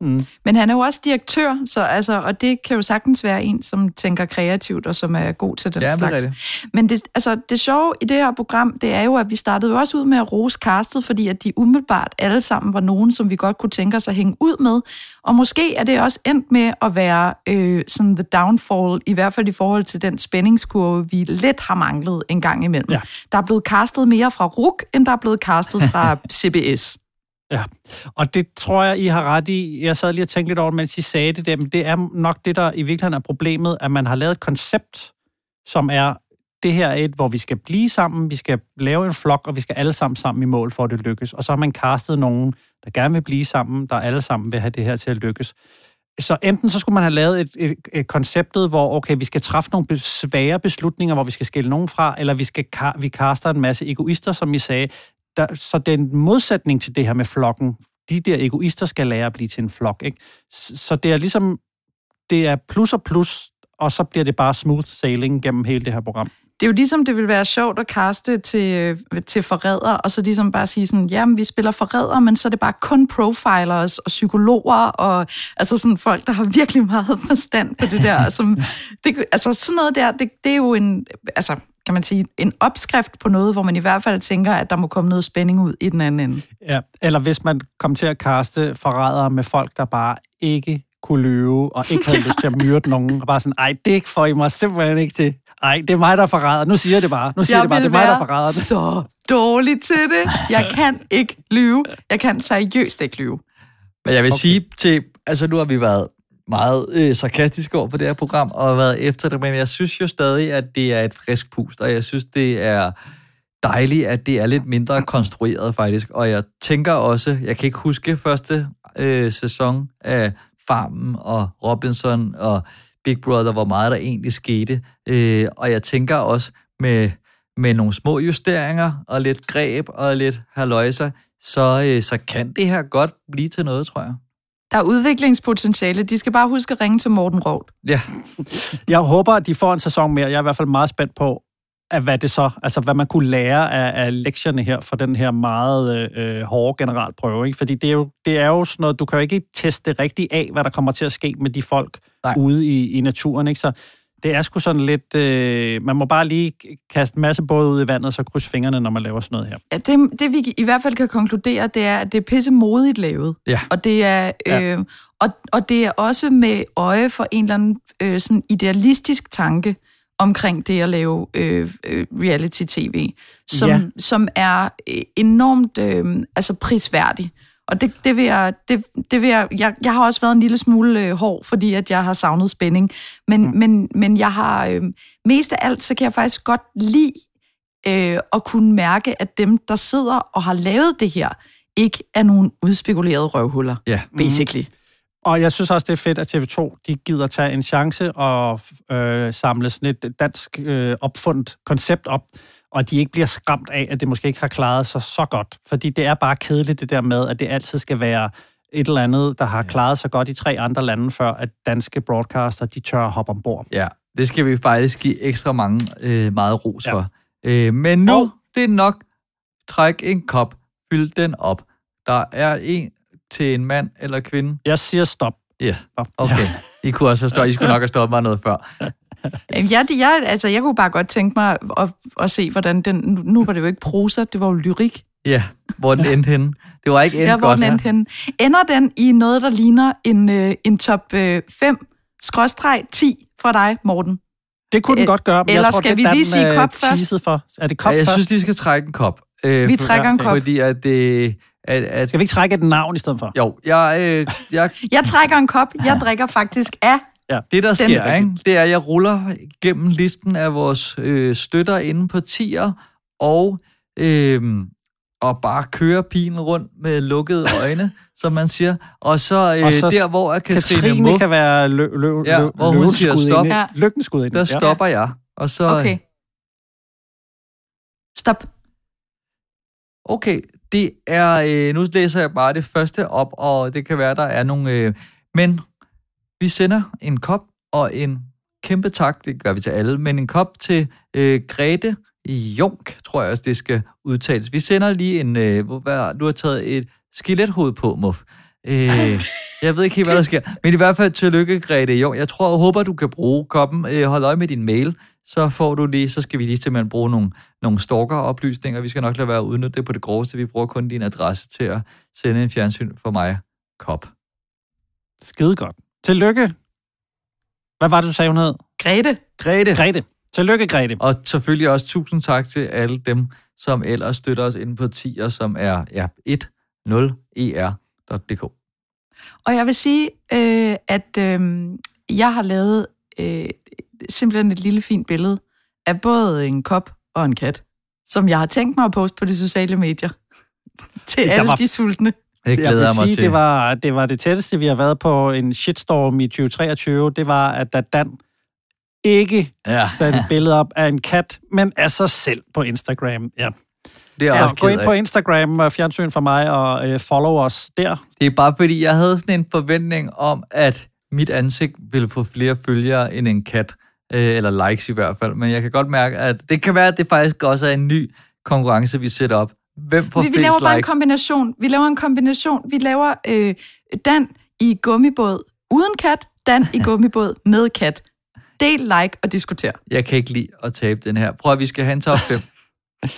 [SPEAKER 5] Mm.
[SPEAKER 6] Men han er jo også direktør, så altså, og det kan jo sagtens være en, som tænker kreativt og som er god til den
[SPEAKER 7] Ja, det er
[SPEAKER 6] slags.
[SPEAKER 7] rigtigt.
[SPEAKER 6] Men det, altså, det sjove i det her program, det er jo, at vi startede jo også ud med at rose castet, fordi at de umiddelbart alle sammen var nogen, som vi godt kunne tænke os at hænge ud med. Og måske er det også endt med at være øh, sådan the downfall, i hvert fald i forhold til den spændingskurve, vi lidt har manglet en gang imellem.
[SPEAKER 5] Ja.
[SPEAKER 6] Der er blevet castet mere fra RUK, end der er blevet castet fra CBS.
[SPEAKER 5] Ja, og det tror jeg, I har ret i. Jeg sad lige og tænkte lidt over, mens I sagde det der, men det er nok det, der i virkeligheden er problemet, at man har lavet et koncept, som er, det her er et, hvor vi skal blive sammen, vi skal lave en flok, og vi skal alle sammen sammen i mål, for at det lykkes. Og så har man castet nogen, der gerne vil blive sammen, der alle sammen vil have det her til at lykkes. Så enten så skulle man have lavet et, et, et konceptet, hvor okay, vi skal træffe nogle svære beslutninger, hvor vi skal skille nogen fra, eller vi skal vi kaster en masse egoister, som I sagde. Der, så den modsætning til det her med flokken. De der egoister skal lære at blive til en flok. Ikke? Så det er ligesom, det er plus og plus, og så bliver det bare smooth sailing gennem hele det her program.
[SPEAKER 6] Det er jo ligesom, det vil være sjovt at kaste til, til forræder, og så ligesom bare sige sådan, jamen, vi spiller forræder, men så er det bare kun profilers og psykologer, og altså sådan folk, der har virkelig meget forstand på det der. Som, det, altså sådan noget der, det, det er jo en, altså kan man sige, en opskrift på noget, hvor man i hvert fald tænker, at der må komme noget spænding ud i den anden ende.
[SPEAKER 5] Ja, eller hvis man kom til at kaste forrædere med folk, der bare ikke kunne løbe, og ikke havde lyst til at myrde nogen, og bare sådan, ej, det får I mig simpelthen ikke til. Ej, det er mig, der er forræder. Nu siger jeg det bare. Nu siger jeg det bare, det er mig, der er forræder.
[SPEAKER 6] så dårlig til det. Jeg kan ikke lyve. Jeg kan seriøst ikke lyve.
[SPEAKER 7] Men jeg vil okay. sige til, altså nu har vi været meget øh, sarkastisk over på det her program, og været efter det, men jeg synes jo stadig, at det er et frisk pust, og jeg synes, det er dejligt, at det er lidt mindre konstrueret faktisk, og jeg tænker også, jeg kan ikke huske første øh, sæson af Farmen og Robinson og Big Brother, hvor meget der egentlig skete, øh, og jeg tænker også med, med nogle små justeringer og lidt greb og lidt haløjser, så, øh, så kan det her godt blive til noget, tror jeg.
[SPEAKER 6] Der er udviklingspotentiale. De skal bare huske at ringe til Morten Rovd.
[SPEAKER 7] Ja.
[SPEAKER 5] Jeg håber, at de får en sæson mere. Jeg er i hvert fald meget spændt på, at hvad det så, altså hvad man kunne lære af, af lektierne her for den her meget øh, hårde generalprøve. Ikke? Fordi det er, jo, det er jo sådan noget, du kan jo ikke teste rigtigt af, hvad der kommer til at ske med de folk Nej. ude i, i naturen. Ikke? Så det er sgu sådan lidt, øh, man må bare lige kaste en masse både ud i vandet, og så krydse fingrene, når man laver sådan noget her.
[SPEAKER 6] Ja, det, det vi i hvert fald kan konkludere, det er, at det er pisse modigt lavet.
[SPEAKER 7] Ja.
[SPEAKER 6] Og det er, øh,
[SPEAKER 5] Ja.
[SPEAKER 6] og, og det er også med øje for en eller anden øh, sådan idealistisk tanke omkring det at lave øh, øh, reality-tv, som,
[SPEAKER 5] Ja.
[SPEAKER 6] som er øh, enormt øh, altså prisværdig. Og det, det vil jeg, det, det vil jeg, jeg, jeg har også været en lille smule øh, hård, fordi at jeg har savnet spænding. Men, mm. men, men jeg har, øh, mest af alt, så kan jeg faktisk godt lide øh, at kunne mærke, at dem, der sidder og har lavet det her, ikke er nogen udspekulerede røvhuller,
[SPEAKER 7] Ja.
[SPEAKER 6] basically.
[SPEAKER 5] Og jeg synes også, det er fedt, at TV2 de gider tage en chance og øh, samle sådan et dansk øh, opfundet koncept op, og de ikke bliver skræmt af, at det måske ikke har klaret sig så godt. Fordi det er bare kedeligt det der med, at det altid skal være et eller andet, der har klaret sig godt i tre andre lande, før at danske broadcaster, de tør at hoppe ombord.
[SPEAKER 7] Ja, det skal vi faktisk give ekstra mange øh, meget ros ja. for. Øh, men nu, oh. det er nok. Træk en kop, fyld den op. Der er en til en mand eller kvinde.
[SPEAKER 5] Jeg siger stop.
[SPEAKER 7] Ja, okay. I kunne også have stået, I skulle nok have stået mig noget før.
[SPEAKER 6] Jeg, jeg, altså, jeg kunne bare godt tænke mig at, at se, hvordan den... Nu, var det jo ikke prosa, det var jo lyrik.
[SPEAKER 7] Ja, hvor den endte henne. Det var ikke endt
[SPEAKER 6] Ja, hvor
[SPEAKER 7] godt.
[SPEAKER 6] den endte henne. Ender den i noget, der ligner en, øh, en top øh, 5 skråstreg 10 fra dig, Morten?
[SPEAKER 5] Det kunne den
[SPEAKER 6] Øh,
[SPEAKER 5] godt gøre, men
[SPEAKER 6] Eller
[SPEAKER 5] jeg tror,
[SPEAKER 6] skal
[SPEAKER 5] det
[SPEAKER 6] vi
[SPEAKER 5] er
[SPEAKER 6] lige
[SPEAKER 5] den,
[SPEAKER 6] sige
[SPEAKER 5] øh,
[SPEAKER 6] kop først?
[SPEAKER 5] For. Er det kop
[SPEAKER 7] Ja, jeg
[SPEAKER 5] først?
[SPEAKER 7] synes, vi skal trække en kop. Øh,
[SPEAKER 6] Vi
[SPEAKER 7] for-
[SPEAKER 6] trækker en kop.
[SPEAKER 7] Fordi at det... At, at,
[SPEAKER 5] Skal vi ikke trække et navn i stedet for?
[SPEAKER 7] Jo, jeg, øh, jeg,
[SPEAKER 6] Jeg trækker en kop. Jeg drikker faktisk af.
[SPEAKER 5] Ja.
[SPEAKER 7] det der
[SPEAKER 6] Den-
[SPEAKER 7] sker, ikke, det er, at jeg ruller gennem listen af vores øh, støtter inde på tier, og, øh, og bare kører pilen rundt med lukkede øjne, som man siger. Og så, øh,
[SPEAKER 5] Og så
[SPEAKER 7] der, hvor er Katrine,
[SPEAKER 5] Katrine
[SPEAKER 7] Muff,
[SPEAKER 5] kan være lø, lø,
[SPEAKER 7] Ja,
[SPEAKER 5] lø,
[SPEAKER 7] hvor hun siger stop.
[SPEAKER 5] inde.
[SPEAKER 6] Ja.
[SPEAKER 5] Lykkenskud inde.
[SPEAKER 7] der stopper jeg. Og så,
[SPEAKER 6] Okay. Stop.
[SPEAKER 7] Okay, det er, øh, nu læser jeg bare det første op, og det kan være, der er nogle, øh, men vi sender en kop og en kæmpe tak, det gør vi til alle, men en kop til øh, Grete Junk, tror jeg også, det skal udtales. Vi sender lige en, øh, hvad, du har taget et skelethoved på, Muff. Øh, jeg ved ikke helt, hvad der sker, men i hvert fald tillykke, Grete Junk. Jeg tror, jeg håber, du kan bruge koppen. Øh, hold øje med din mail, så får du lige, så skal vi lige simpelthen bruge nogle, nogle stalker-oplysninger. Vi skal nok lade være at udnytte det på det groveste. Vi bruger kun din adresse til at sende en fjernsyn for mig kop.
[SPEAKER 5] Skide godt. Tillykke. Hvad var det, du sagde, hun hed?
[SPEAKER 6] Grete.
[SPEAKER 7] Grete.
[SPEAKER 5] Grete. Tillykke, Grete.
[SPEAKER 7] Og selvfølgelig også tusind tak til alle dem, som ellers støtter os inde på tier, som er ja, 10er.dk.
[SPEAKER 6] Og jeg vil sige, øh, at øh, jeg har lavet øh, simpelthen et lille fint billede af både en kop og en kat, som jeg har tænkt mig at poste på de sociale medier til
[SPEAKER 5] Der
[SPEAKER 6] alle
[SPEAKER 5] var-
[SPEAKER 6] de sultne.
[SPEAKER 7] Det
[SPEAKER 5] jeg
[SPEAKER 7] glæder
[SPEAKER 5] vil
[SPEAKER 7] jeg mig
[SPEAKER 5] sige,
[SPEAKER 7] til.
[SPEAKER 5] det var, det var det tætteste, vi har været på en shitstorm i 2023. Det var, at da Dan ikke
[SPEAKER 7] Ja.
[SPEAKER 5] satte et billede op af en kat, men af sig selv på Instagram. Ja.
[SPEAKER 7] Det er
[SPEAKER 5] Så
[SPEAKER 7] også
[SPEAKER 5] gå ind på Instagram og fjernsyn for mig og øh, follow os der.
[SPEAKER 7] Det er bare fordi, jeg havde sådan en forventning om, at mit ansigt ville få flere følgere end en kat. Øh, eller likes i hvert fald. Men jeg kan godt mærke, at det kan være, at det faktisk også er en ny konkurrence, vi sætter op. Hvem får
[SPEAKER 6] Vi, vi laver bare en
[SPEAKER 7] likes?
[SPEAKER 6] kombination. Vi laver en kombination. Vi laver øh, Dan i gummibåd uden kat, Dan i gummibåd med kat. Del, like og diskuter.
[SPEAKER 7] Jeg kan ikke lide at tabe den her. Prøv at vi skal have en top 5.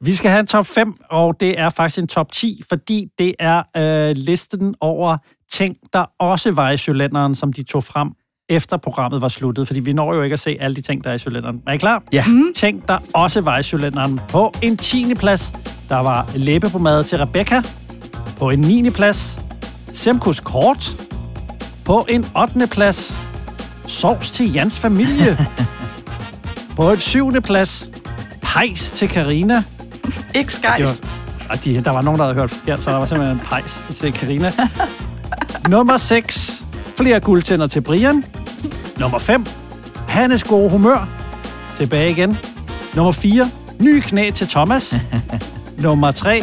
[SPEAKER 5] Vi skal have en top 5, og det er faktisk en top 10, fordi det er øh, listen over ting, der også var i cylinderen, som de tog frem efter programmet var sluttet, fordi vi når jo ikke at se alle de ting, der er i cylinderen. Er I klar?
[SPEAKER 7] Ja.
[SPEAKER 6] Mm.
[SPEAKER 5] Ting, der også var i cylinderen. På en 10. plads, der var læbepomade til Rebecca. På en 9. plads, Semkus kort. På en 8. plads, sovs til Jans familie. på et 7. plads, pejs til Karina.
[SPEAKER 6] Ikke skejs.
[SPEAKER 5] og de, der var nogen, der havde hørt forkert, så der var simpelthen en pejs til Karina. Nummer 6. Flere guldtænder til Brian. Nummer 5. Hannes gode humør. Tilbage igen. Nummer 4. Nye knæ til Thomas. Nummer 3.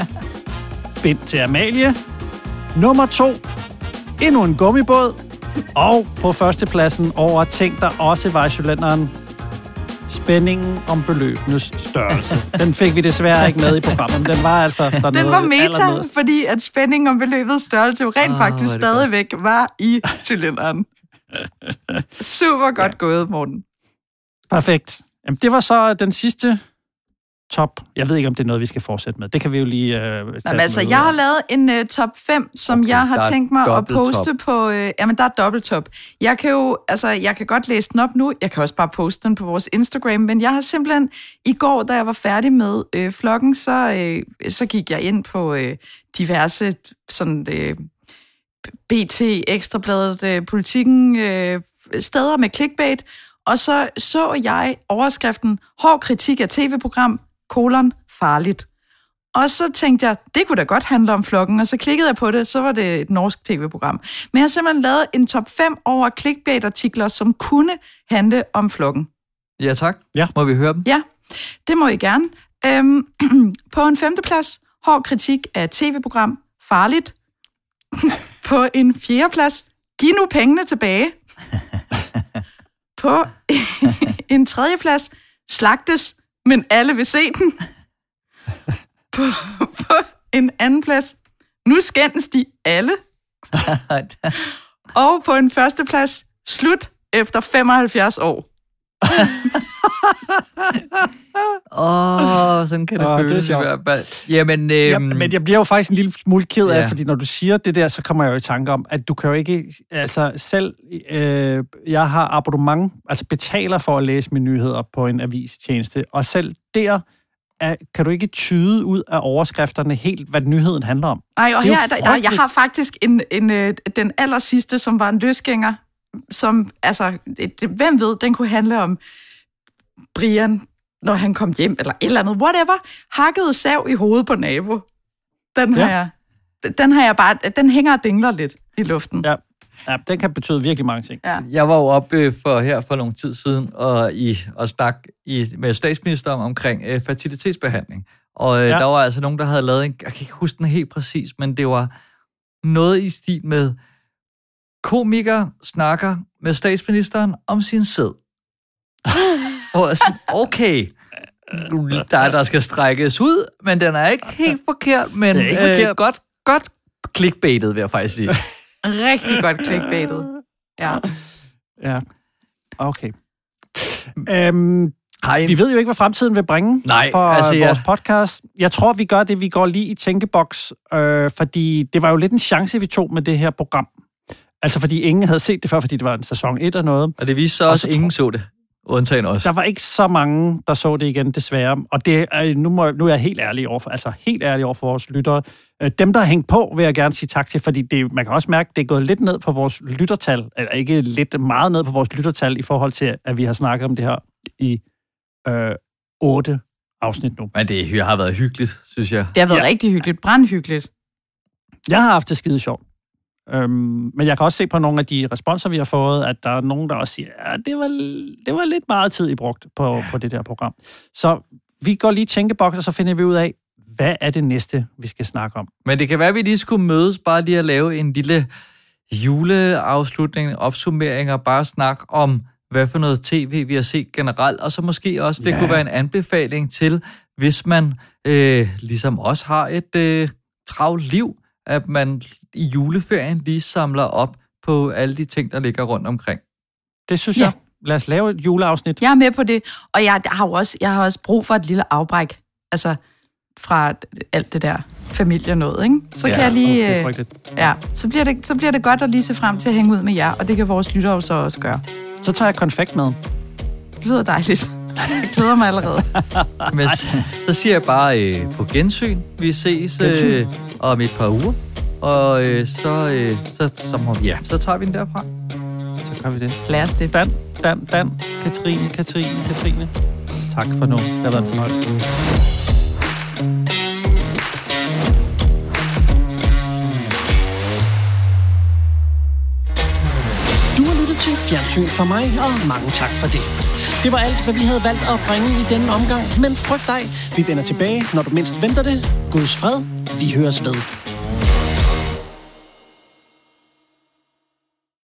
[SPEAKER 5] Bind til Amalie. Nummer 2. Endnu en gummibåd. Og på førstepladsen over ting, der også var i cylinderen. Spændingen om beløbenes størrelse. Den fik vi desværre ikke med i programmet, men den var altså dernede
[SPEAKER 6] Den var meta,
[SPEAKER 5] allernederst.
[SPEAKER 6] fordi at spændingen om beløbets størrelse jo rent
[SPEAKER 7] Ah,
[SPEAKER 6] faktisk stadigvæk var i cylinderen. Super godt ja. gået, Morten.
[SPEAKER 5] Perfekt. Jamen, det var så den sidste top. Jeg ved ikke, om det er noget, vi skal fortsætte med. Det kan vi jo lige... Øh, tage
[SPEAKER 6] Nå, men altså, jeg har lavet en uh, top 5, som
[SPEAKER 7] Okay,
[SPEAKER 6] jeg har tænkt mig at poste
[SPEAKER 7] top.
[SPEAKER 6] på... Uh, jamen, der er dobbelt top. Jeg kan jo... Altså, jeg kan godt læse den op nu. Jeg kan også bare poste den på vores Instagram. Men jeg har simpelthen... I går, da jeg var færdig med øh, vloggen, så, øh, så gik jeg ind på øh, diverse sådan... Øh, BT, Ekstrabladet, øh, Politikken, øh, steder med clickbait, og så så jeg overskriften Hård kritik af tv-program, kolon, farligt. Og så tænkte jeg, det kunne da godt handle om flokken, og så klikkede jeg på det, så var det et norsk tv-program. Men jeg har simpelthen lavet en top 5 over clickbait-artikler, som kunne handle om flokken.
[SPEAKER 7] Ja, tak.
[SPEAKER 5] Ja.
[SPEAKER 7] Må vi høre dem?
[SPEAKER 6] Ja, det må I gerne. Øhm, på en femteplads, hård kritik af tv-program, farligt. på en fjerdeplads, giv nu pengene tilbage. på en tredjeplads, slagtes, men alle vil se den. på, på en anden plads, nu skændes de alle. Og på en førsteplads, slut efter 75 år.
[SPEAKER 7] Åh, oh, sådan kan det oh,
[SPEAKER 5] det er
[SPEAKER 7] føles i hvert fald. Jamen, øhm,
[SPEAKER 5] Ja, men jeg bliver jo faktisk en lille smule ked af,
[SPEAKER 7] Ja.
[SPEAKER 5] fordi når du siger det der, så kommer jeg jo i tanke om, at du kan jo ikke, altså selv, øh, jeg har abonnement, altså betaler for at læse mine nyheder på en avistjeneste, og selv der er, kan du ikke tyde ud af overskrifterne helt, hvad nyheden handler om.
[SPEAKER 6] Ej, og
[SPEAKER 5] er
[SPEAKER 6] her, der, der, jeg har faktisk en, en, øh, den aller sidste, som var en løsgænger, som, altså, det- hvem ved, den kunne handle om Brian, når han kom hjem, eller et eller andet, whatever, hakkede sav i hovedet på nabo. Den har,
[SPEAKER 5] Ja.
[SPEAKER 6] jeg, den har jeg bare, den hænger og dingler lidt i luften.
[SPEAKER 5] Ja, ja den kan betyde virkelig mange ting.
[SPEAKER 6] Ja.
[SPEAKER 7] Jeg var jo oppe for her for nogle tid siden og, i, og snak i, med statsministeren omkring øh, fertilitetsbehandling. Og øh,
[SPEAKER 5] Ja.
[SPEAKER 7] ja. der var altså nogen, der havde lavet en, jeg kan ikke huske den helt præcis, men det var noget i stil med, komiker snakker med statsministeren om sin sæd. og jeg sådan, okay, der, der skal strækkes ud, men den er ikke helt forkert, men
[SPEAKER 5] Det er ikke
[SPEAKER 7] øh,
[SPEAKER 5] forkert.
[SPEAKER 7] godt, godt clickbaitet, vil jeg faktisk sige.
[SPEAKER 6] Rigtig godt clickbaitet. Ja.
[SPEAKER 5] Ja, okay. Øhm, vi ved jo ikke, hvad fremtiden vil bringe
[SPEAKER 7] Nej,
[SPEAKER 5] for
[SPEAKER 7] altså, ja.
[SPEAKER 5] vores podcast. Jeg tror, vi gør det, vi går lige i tænkeboks, øh, fordi det var jo lidt en chance, vi tog med det her program. Altså, fordi ingen havde set det før, fordi det var en sæson 1 og noget.
[SPEAKER 7] Og det viste så
[SPEAKER 5] Og
[SPEAKER 7] også,
[SPEAKER 5] så
[SPEAKER 7] at ingen så det. Undtagen os.
[SPEAKER 5] Der var ikke så mange, der så det igen, desværre. Og det er, nu, må, nu er jeg helt ærlig over for, altså helt ærlig over for vores lyttere. Øh, Dem, der har hængt på, vil jeg gerne sige tak til, fordi det, man kan også mærke, at det er gået lidt ned på vores lyttertal, eller ikke lidt, meget ned på vores lyttertal, i forhold til, at vi har snakket om det her i øh, otte afsnit nu.
[SPEAKER 7] Men det har været hyggeligt, synes jeg.
[SPEAKER 6] Det har været ja. rigtig hyggeligt, brandhyggeligt.
[SPEAKER 5] Jeg har haft det skide sjovt. Øhm, men jeg kan også se på nogle af de responser, vi har fået, at der er nogen, der også siger, at det var, det var lidt meget tid, I brugt på, på det der program. Så vi går lige i tænkeboks, og så finder vi ud af, hvad er det næste, vi skal snakke om.
[SPEAKER 7] Men det kan være, at vi lige skulle mødes, bare lige at lave en lille juleafslutning, opsummering og bare snakke om, hvad for noget tv vi har set generelt, og så måske også, det
[SPEAKER 5] Ja.
[SPEAKER 7] kunne være en anbefaling til, hvis man øh, ligesom også har et øh, travlt liv, at man i juleferien lige samler op på alle de ting, der ligger rundt omkring.
[SPEAKER 5] Det synes
[SPEAKER 6] Ja.
[SPEAKER 5] jeg. Lad os lave et juleafsnit.
[SPEAKER 6] Jeg er med på det, og jeg har jo også, jeg har også brug for et lille afbræk, altså fra alt det der familie noget, ikke? Så
[SPEAKER 5] Ja,
[SPEAKER 6] kan jeg lige...
[SPEAKER 5] er
[SPEAKER 6] øh, ja, så bliver, det, så bliver det godt at lige se frem til at hænge ud med jer, og det kan vores lyttere så også gøre.
[SPEAKER 5] Så tager jeg konfekt med.
[SPEAKER 6] Det lyder dejligt. Jeg glæder mig allerede.
[SPEAKER 7] Men så, så siger jeg bare øh, på gensyn. Vi ses øh, om et par uger. Og øh, så, øh, så, så, må, ja, så tager vi den derfra.
[SPEAKER 5] Så gør vi det.
[SPEAKER 6] Lad os det.
[SPEAKER 5] Dan, Dan, Dan, Katrine, Katrine, Katrine. Tak for nu. Det har været en fornøjelse. Du har lyttet til Fjernsyn for mig, og mange tak for det. Det var alt, hvad vi havde valgt at bringe i denne omgang, men frygt dig, vi vender tilbage, når du mindst venter det. Guds fred, vi høres ved.